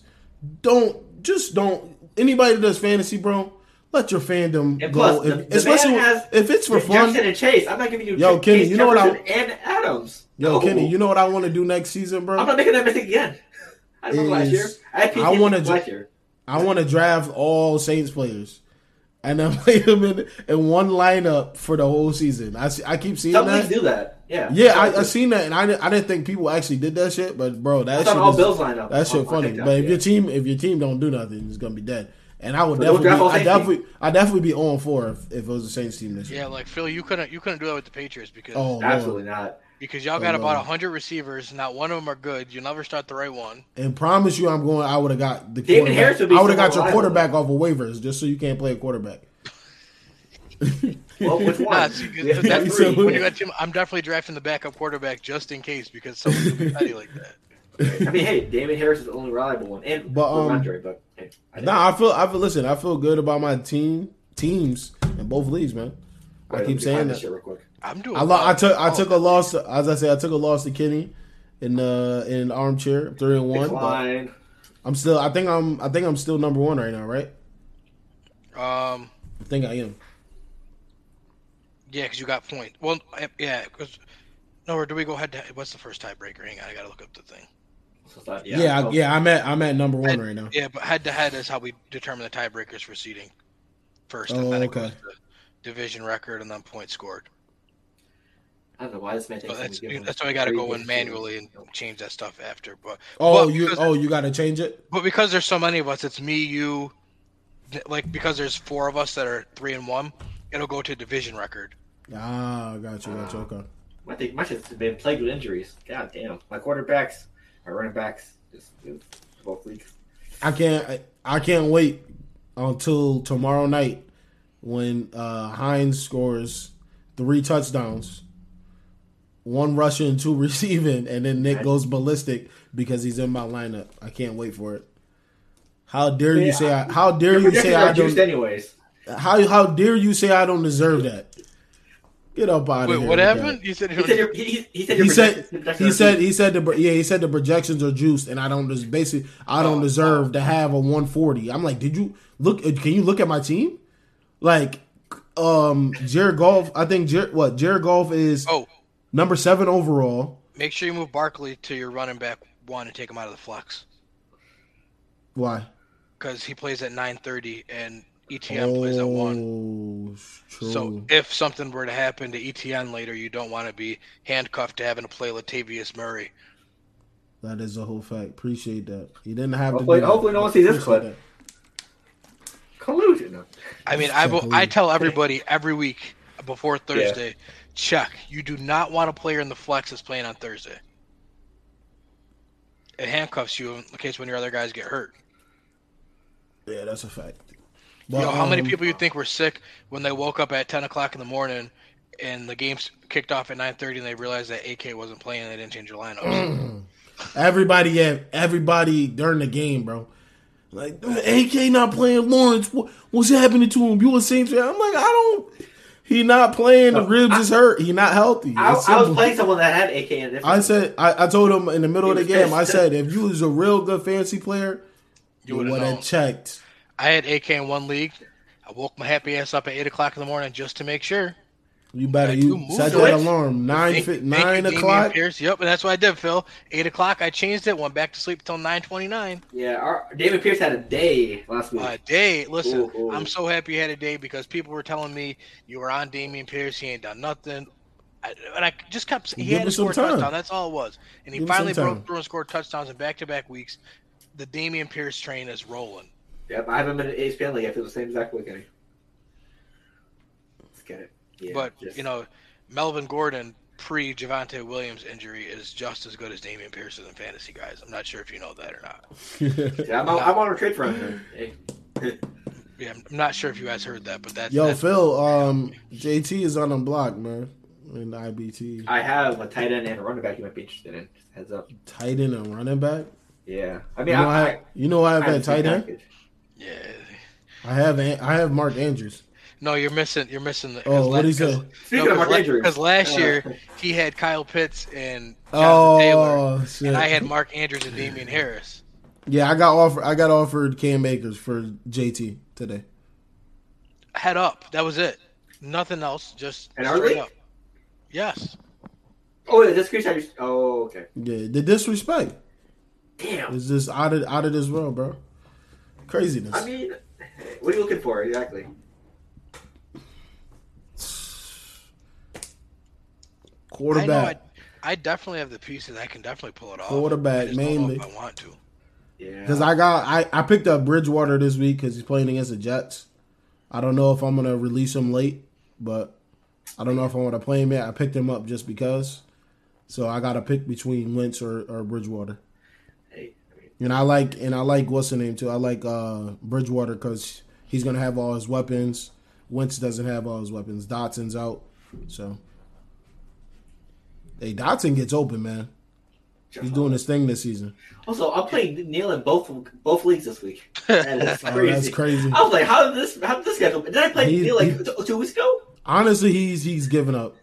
Don't just don't anybody that does fantasy, bro. Let your fandom And go, plus, if- the especially has if it's for fun. Jefferson and Chase. I'm not giving you Yo, Chase, Kenny, you know what I- Jefferson and Adams. Yo, No. Kenny, you know what I want to do next season, bro? I'm not making that mistake again. I remember last year. I I from ju- last year. I want to draft all Saints players, and then play them in, in one lineup for the whole season. I see, I keep seeing Some that. do that. Yeah. Yeah, Some I, I seen that, and I didn't, I didn't think people actually did that shit. But bro, I that thought shit all is, Bills line up. that shit on- on funny. TikTok, But if yeah. your team if your team don't do nothing, it's gonna be dead. And I would But definitely, draft I definitely, I definitely be on four if, if it was the Saints team this year. Yeah, like Phil, you couldn't you couldn't do that with the Patriots because Oh, Lord. Absolutely not. because y'all Oh, got about Lord. hundred receivers. Not one of them are good. You never start the right one. And promise you, I'm going. I would have got the David Harris would be I would have got your quarterback off of waivers just so you can't play a quarterback. Well, which one? Nah, see, We have that's three. said when you got team, I'm definitely drafting the backup quarterback just in case because someone's gonna be petty like that. I mean, hey, David Harris is the only reliable one, and But, um, Andre. But hey, I Nah, I feel. I feel. Listen, I feel good about my team teams in both leagues, man. I Wait, let keep saying that. real quick. I'm doing. I, lo- I took I well. took a loss. To, as I say, I took a loss to Kenny in uh in armchair three and one. But Decline. I'm still. I think I'm. I think I'm still number one right now. Right? Um, I think I am. Yeah, because you got point. Well, yeah, because no, or do we go ahead to what's the first tiebreaker? Hang on, I gotta look up the thing. So it's not- Yeah, yeah. I, yeah I'm at. I'm at number one right now. Yeah, but head to head is how we determine the tiebreakers for seeding first, Oh, and then okay. goes to division record and then points scored. I don't know why this man So that's me to give him that's why I got to go in manually and change that stuff after. But Oh, but you. Oh, you got to change it. but because there's so many of us, it's me, you, like because there's four of us that are three and one. It'll go to division record. Ah, got you. Got you. Okay. I think my shit's been plagued with injuries. God damn, my quarterbacks, my running backs, just just both leagues. I can't. I, I can't wait until tomorrow night when uh Hines scores three touchdowns, one rushing, two receiving, and then Nick goes ballistic because he's in my lineup. I can't wait for it. How dare you say? I, how dare you say I are don't? anyways. How how dare you say I don't deserve that? Get up out Wait, of here. what happened? You said He said, he, he- he said, He said projections- projections he said he said the yeah he said the projections are juiced and I don't just basically I don't Oh, deserve to have a 140. I'm like, did you look? Can you look at my team? Like, um, Jared Goff. I think Jared, what Jared Goff is Oh, number seven overall. make sure you move Barkley to your running back one and take him out of the flex Why? because he plays at 9:30 and ETN plays at one. Oh, true. So if something were to happen to ETN later, you don't want to be handcuffed to having to play Latavius Murray. that is a whole fact. Appreciate that. You didn't have Hopefully- to. Do hopefully no one sees this clip. that. collusion. I mean, I, I tell everybody every week before Thursday, check. You do not want a player in the flex that's playing on Thursday. It handcuffs you in case when your other guys get hurt. Yeah, that's a fact. You know, how many um, people you think were sick when they woke up at 10 o'clock in the morning and the game's kicked off at 9.30 and they realized that AK wasn't playing and they didn't change their lineups? Everybody, yeah, everybody during the game, bro. Like AK not playing Lawrence. What, what's happening to him? You a Saints fan? I'm like, I don't. He not playing. The No, ribs is hurt. He not healthy. I, I was playing someone that had AK in. I said, I, I told him in the middle of the was game. I said, if you was a real good fantasy player, You you would've would known. have checked. I had AK in one league. I woke my happy ass up at 8 o'clock in the morning just to make sure. You better you set that it. alarm nine Thank- fi- thank you, nine Dameon o'clock. Pierce. Yep, and that's what I did, Phil. Eight o'clock, I changed it. Went back to sleep until nine twenty-nine. Yeah, our, David Pierce had a day last week. A day. Listen, Ooh, ooh. I'm so happy you had a day because people were telling me you were on Dameon Pierce. He ain't done nothing. I, and I just kept. He Give had him to some score a touchdown. That's all it was. And he Give finally broke through and scored touchdowns in back-to-back weeks. The Dameon Pierce train is rolling. Yep, I haven't been at ESPN League. I feel the same exact way, Kenny. Let's get it. Yeah, but just- you know, Melvin Gordon pre Javonte Williams injury is just as good as Dameon Pierce is in fantasy guys. I'm not sure if you know that or not. yeah, I'm, on- I'm on a trade for him. Hey. Yeah, I'm I'm not sure if you guys heard that, but that's Yo, that's, Phil, um, JT is on a block, man. In the IBT, I have a tight end and a running back you might be interested in. Just heads up. tight end and running back. Yeah, I You mean, know, I, I, you know, I have I, I that tight end. package. Yeah. I have, I have Mark Andrews. No, you're missing. You're missing the. Oh, what he say? Speaking of Mark Andrews, because last uh, year he had Kyle Pitts and Jonathan Taylor, Oh shit! and I had Mark Andrews and Damien Harris. yeah, I got offered. I got offered Cam Akers for JT today. Head up. That was it. Nothing else. Just And our straight league? up. Yes. Oh, yeah, this screenshot. Just, oh, okay. Yeah, the disrespect Damn. is just out of out of this world, bro. Craziness. I mean, what are you looking for exactly? I know. Quarterback. I, I definitely have the pieces. I can definitely pull it off. Quarterback, I just don't know mainly. if I want to. Yeah. Because I got I, I picked up Bridgewater this week because he's playing against the Jets. I don't know if I'm gonna release him late, but I don't know if I want to play him yet. I picked him up just because, so I got to pick between Wentz or, or Bridgewater. Hey, I And I like and I like what's the name too. I like uh, Bridgewater because he's gonna have all his weapons. Wentz doesn't have all his weapons. Dotson's out, so hey, Dotson gets open, man. He's doing his thing this season. Also, I'm playing Neil in both both leagues this week. That is Oh, crazy. that's crazy. I was like, how did this? How did this get open? Did I play He- Neil like he- two weeks ago? Honestly, he's he's giving up.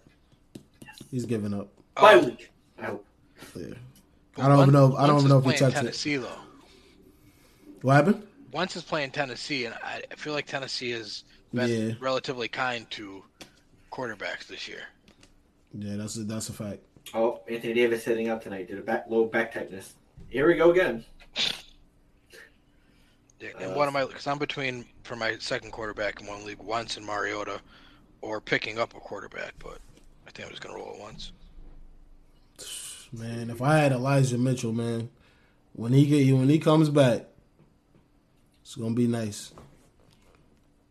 He's giving up. Bye Um, week. I hope. Yeah. I don't even know. I don't even know if he Wentz is touched playing it. Tennessee though. What happened? Wentz is playing Tennessee, and I I feel like Tennessee has been Yeah. relatively kind to quarterbacks this year. Yeah, that's a, that's a fact. Oh, Anthony Davis hitting up tonight. Did a back low back tightness. Here we go again. Yeah, and Uh, one of my because I'm between for my second quarterback in one league, Wentz in Mariota, or picking up a quarterback, but I think I'm just gonna roll it Wentz. Man, if I had Elijah Mitchell, man, when he get when he comes back, it's gonna be nice.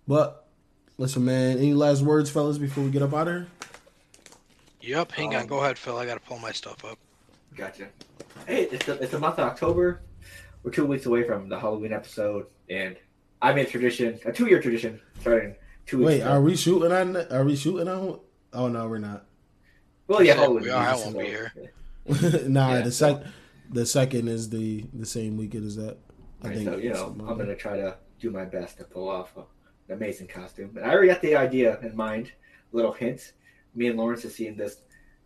But listen, man, any last words, fellas, before we get up out of here? Yep, hang on, Um, go ahead, Phil. I gotta pull my stuff up. Gotcha. Hey, it's the, it's the month of October. We're two weeks away from the Halloween episode, and I made a tradition, a two year tradition, starting two weeks Wait, ago. are we shooting on? Are we shooting on? Oh no, we're not. well, yeah, Yeah, Halloween. we are. I won't be here. nah, Yeah, the sec, the second is the the same weekend as that. I Right, think. so you know, I'm that. gonna try to do my best to pull off a, an amazing costume. And I already got the idea in mind. Little hint. Me and Lawrence have seen this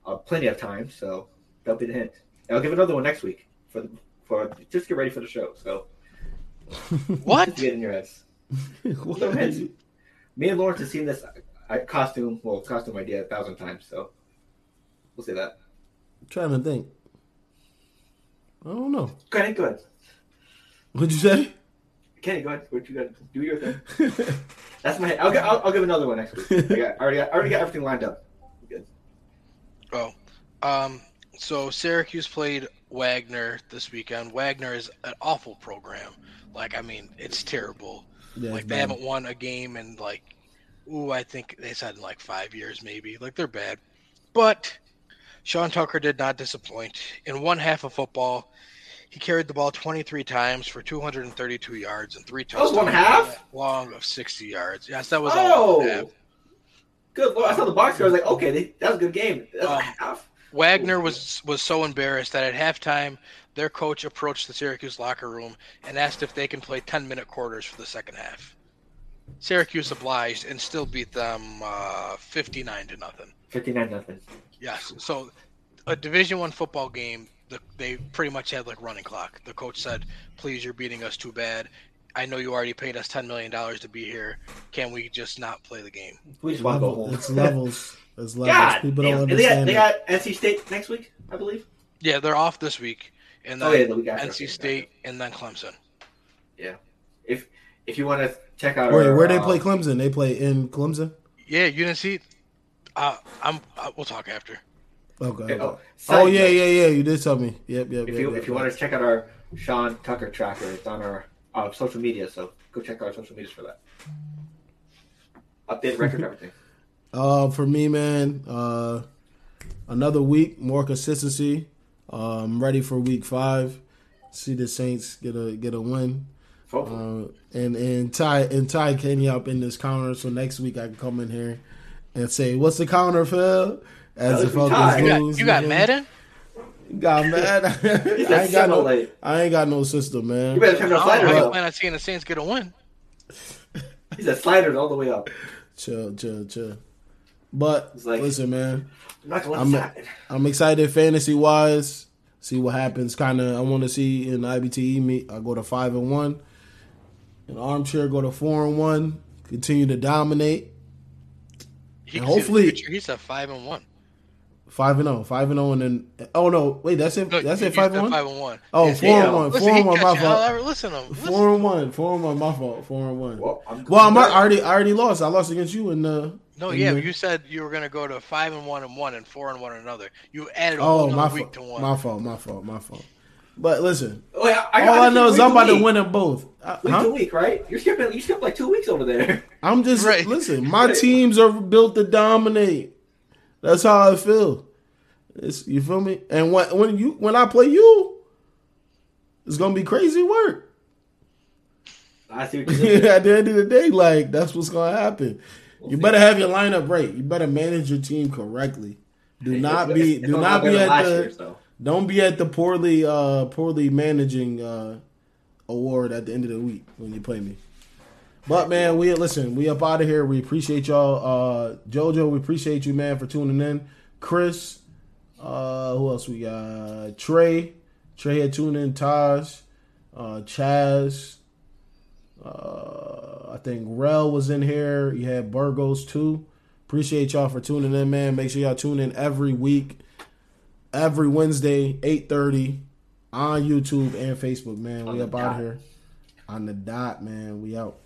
uh, plenty of times, so that'll be the hint. And I'll give another one next week for the, for just get ready for the show. So What? just get in your heads. What? Little hints. Me and Lawrence have seen this uh, costume, well, costume idea a thousand times. So we'll say that. I'm trying to think. I don't know. Kenny, go ahead. What'd you say? Kenny, go ahead. What you got? Do your thing. That's my. I'll, gi- I'll, I'll give another one next week. I, got, I already got. I already got everything lined up. Good. Oh, um, so Syracuse played Wagner this weekend. Wagner is an awful program. Like, I mean, it's terrible. Yeah, like it's they bad. haven't won a game in like, ooh, I think they said in like five years maybe. Like they're bad, but Sean Tucker did not disappoint. In one half of football, he carried the ball 23 times for 232 yards and three That was touchdowns. one half? long of 60 yards. Yes, that was all. one. Oh, good. Lord. I saw the box score. I was like, okay, that was a good game. That's Um, a half. Wagner was was so embarrassed that at halftime, their coach approached the Syracuse locker room and asked if they can play 10 minute quarters for the second half. Syracuse obliged and still beat them uh, 59 to nothing. Fifty-nine nothing. Yes, so a Division One football game, the, they pretty much had like running clock. The coach said, "Please, you're beating us too bad." I know you already paid us ten million dollars to be here. Can we just not play the game? We just want to go Level- home. it's levels. It's levels. God, People damn. don't And they got, understand they got NC State next week, I believe. Yeah, they're off this week, and Oh then yeah, the week after. NC State and then Clemson. Yeah, if if you want to check out, Wait, our, where they uh, play Clemson? They play in Clemson. Yeah, you didn't see. Uh, I'm. Uh, we'll talk after. Okay. Okay, okay. oh, Oh, yeah, note, yeah, yeah. You did tell me. Yep, yep. If yep, you yep, if you yep. want to check out our Sean Tucker tracker, it's on our uh, social media. So go check out our social medias for that. Updated record, everything. Uh, for me, man, uh, another week, more consistency. Uh, I'm ready for week five. See the Saints get a get a win. Uh, and and tie and tie Kenny up in this counter, so next week I can come in here and say, "What's the counter, Phil?" As At the least. Falcons You got, lose. you got nigga. Madden? Got mad. I ain't got no. late. I ain't got no system, man. You better turn I those don't sliders up. plan on seeing the Saints get a win. He said sliders all the way up. Chill, chill, chill. But It's like- listen, man. I'm not gonna let I'm- I'm excited fantasy wise. See what happens. Kind of, I want to see in IBTE meet. I go to five and one. In armchair, go to four and one. Continue to dominate. He And can see the hopefully- he's a five and one. Five and zero. Five and zero, and then oh no, wait, that's it. No, that's it. Five and one. Five and one. Oh, Yeah, four and one. Listen, Four and one. My fault. Listen to him. Listen. Four and one. Four and one. My fault. Four and one. Well, I'm Well, I'm I already. I already lost. I lost against you in the. Uh, no, in yeah, the- you said you were gonna go to five and one and one and four and one another. You added a Oh, whole my other week to fault. one. My fault. My fault. My fault. But listen, Wait, I, I, all I know is I'm about to win them both. Uh, Week huh? to week, right? You're skipping. You skipped like two weeks over there. I'm just Right. listen. My teams are built to dominate. That's how I feel. It's, you feel me? And when when you when I play you, it's gonna be crazy work. I see did. At the end of the day, like that's what's gonna happen. You better have your lineup right. You better manage your team correctly. Do not be do not be at the year's, though. Don't be at the poorly uh poorly managing uh award at the end of the week when you play me. But man, we listen, we up out of here. We appreciate y'all. Uh Jojo, we appreciate you, man, for tuning in. Chris, uh who else we got? Trey. Trey had tuned in, Taj, uh Chaz. Uh I think Rel was in here. You had Burgos too. Appreciate y'all for tuning in, man. Make sure y'all tune in every week every Wednesday, 8.30 on YouTube and Facebook, man. We up out here. On the dot, man. We out.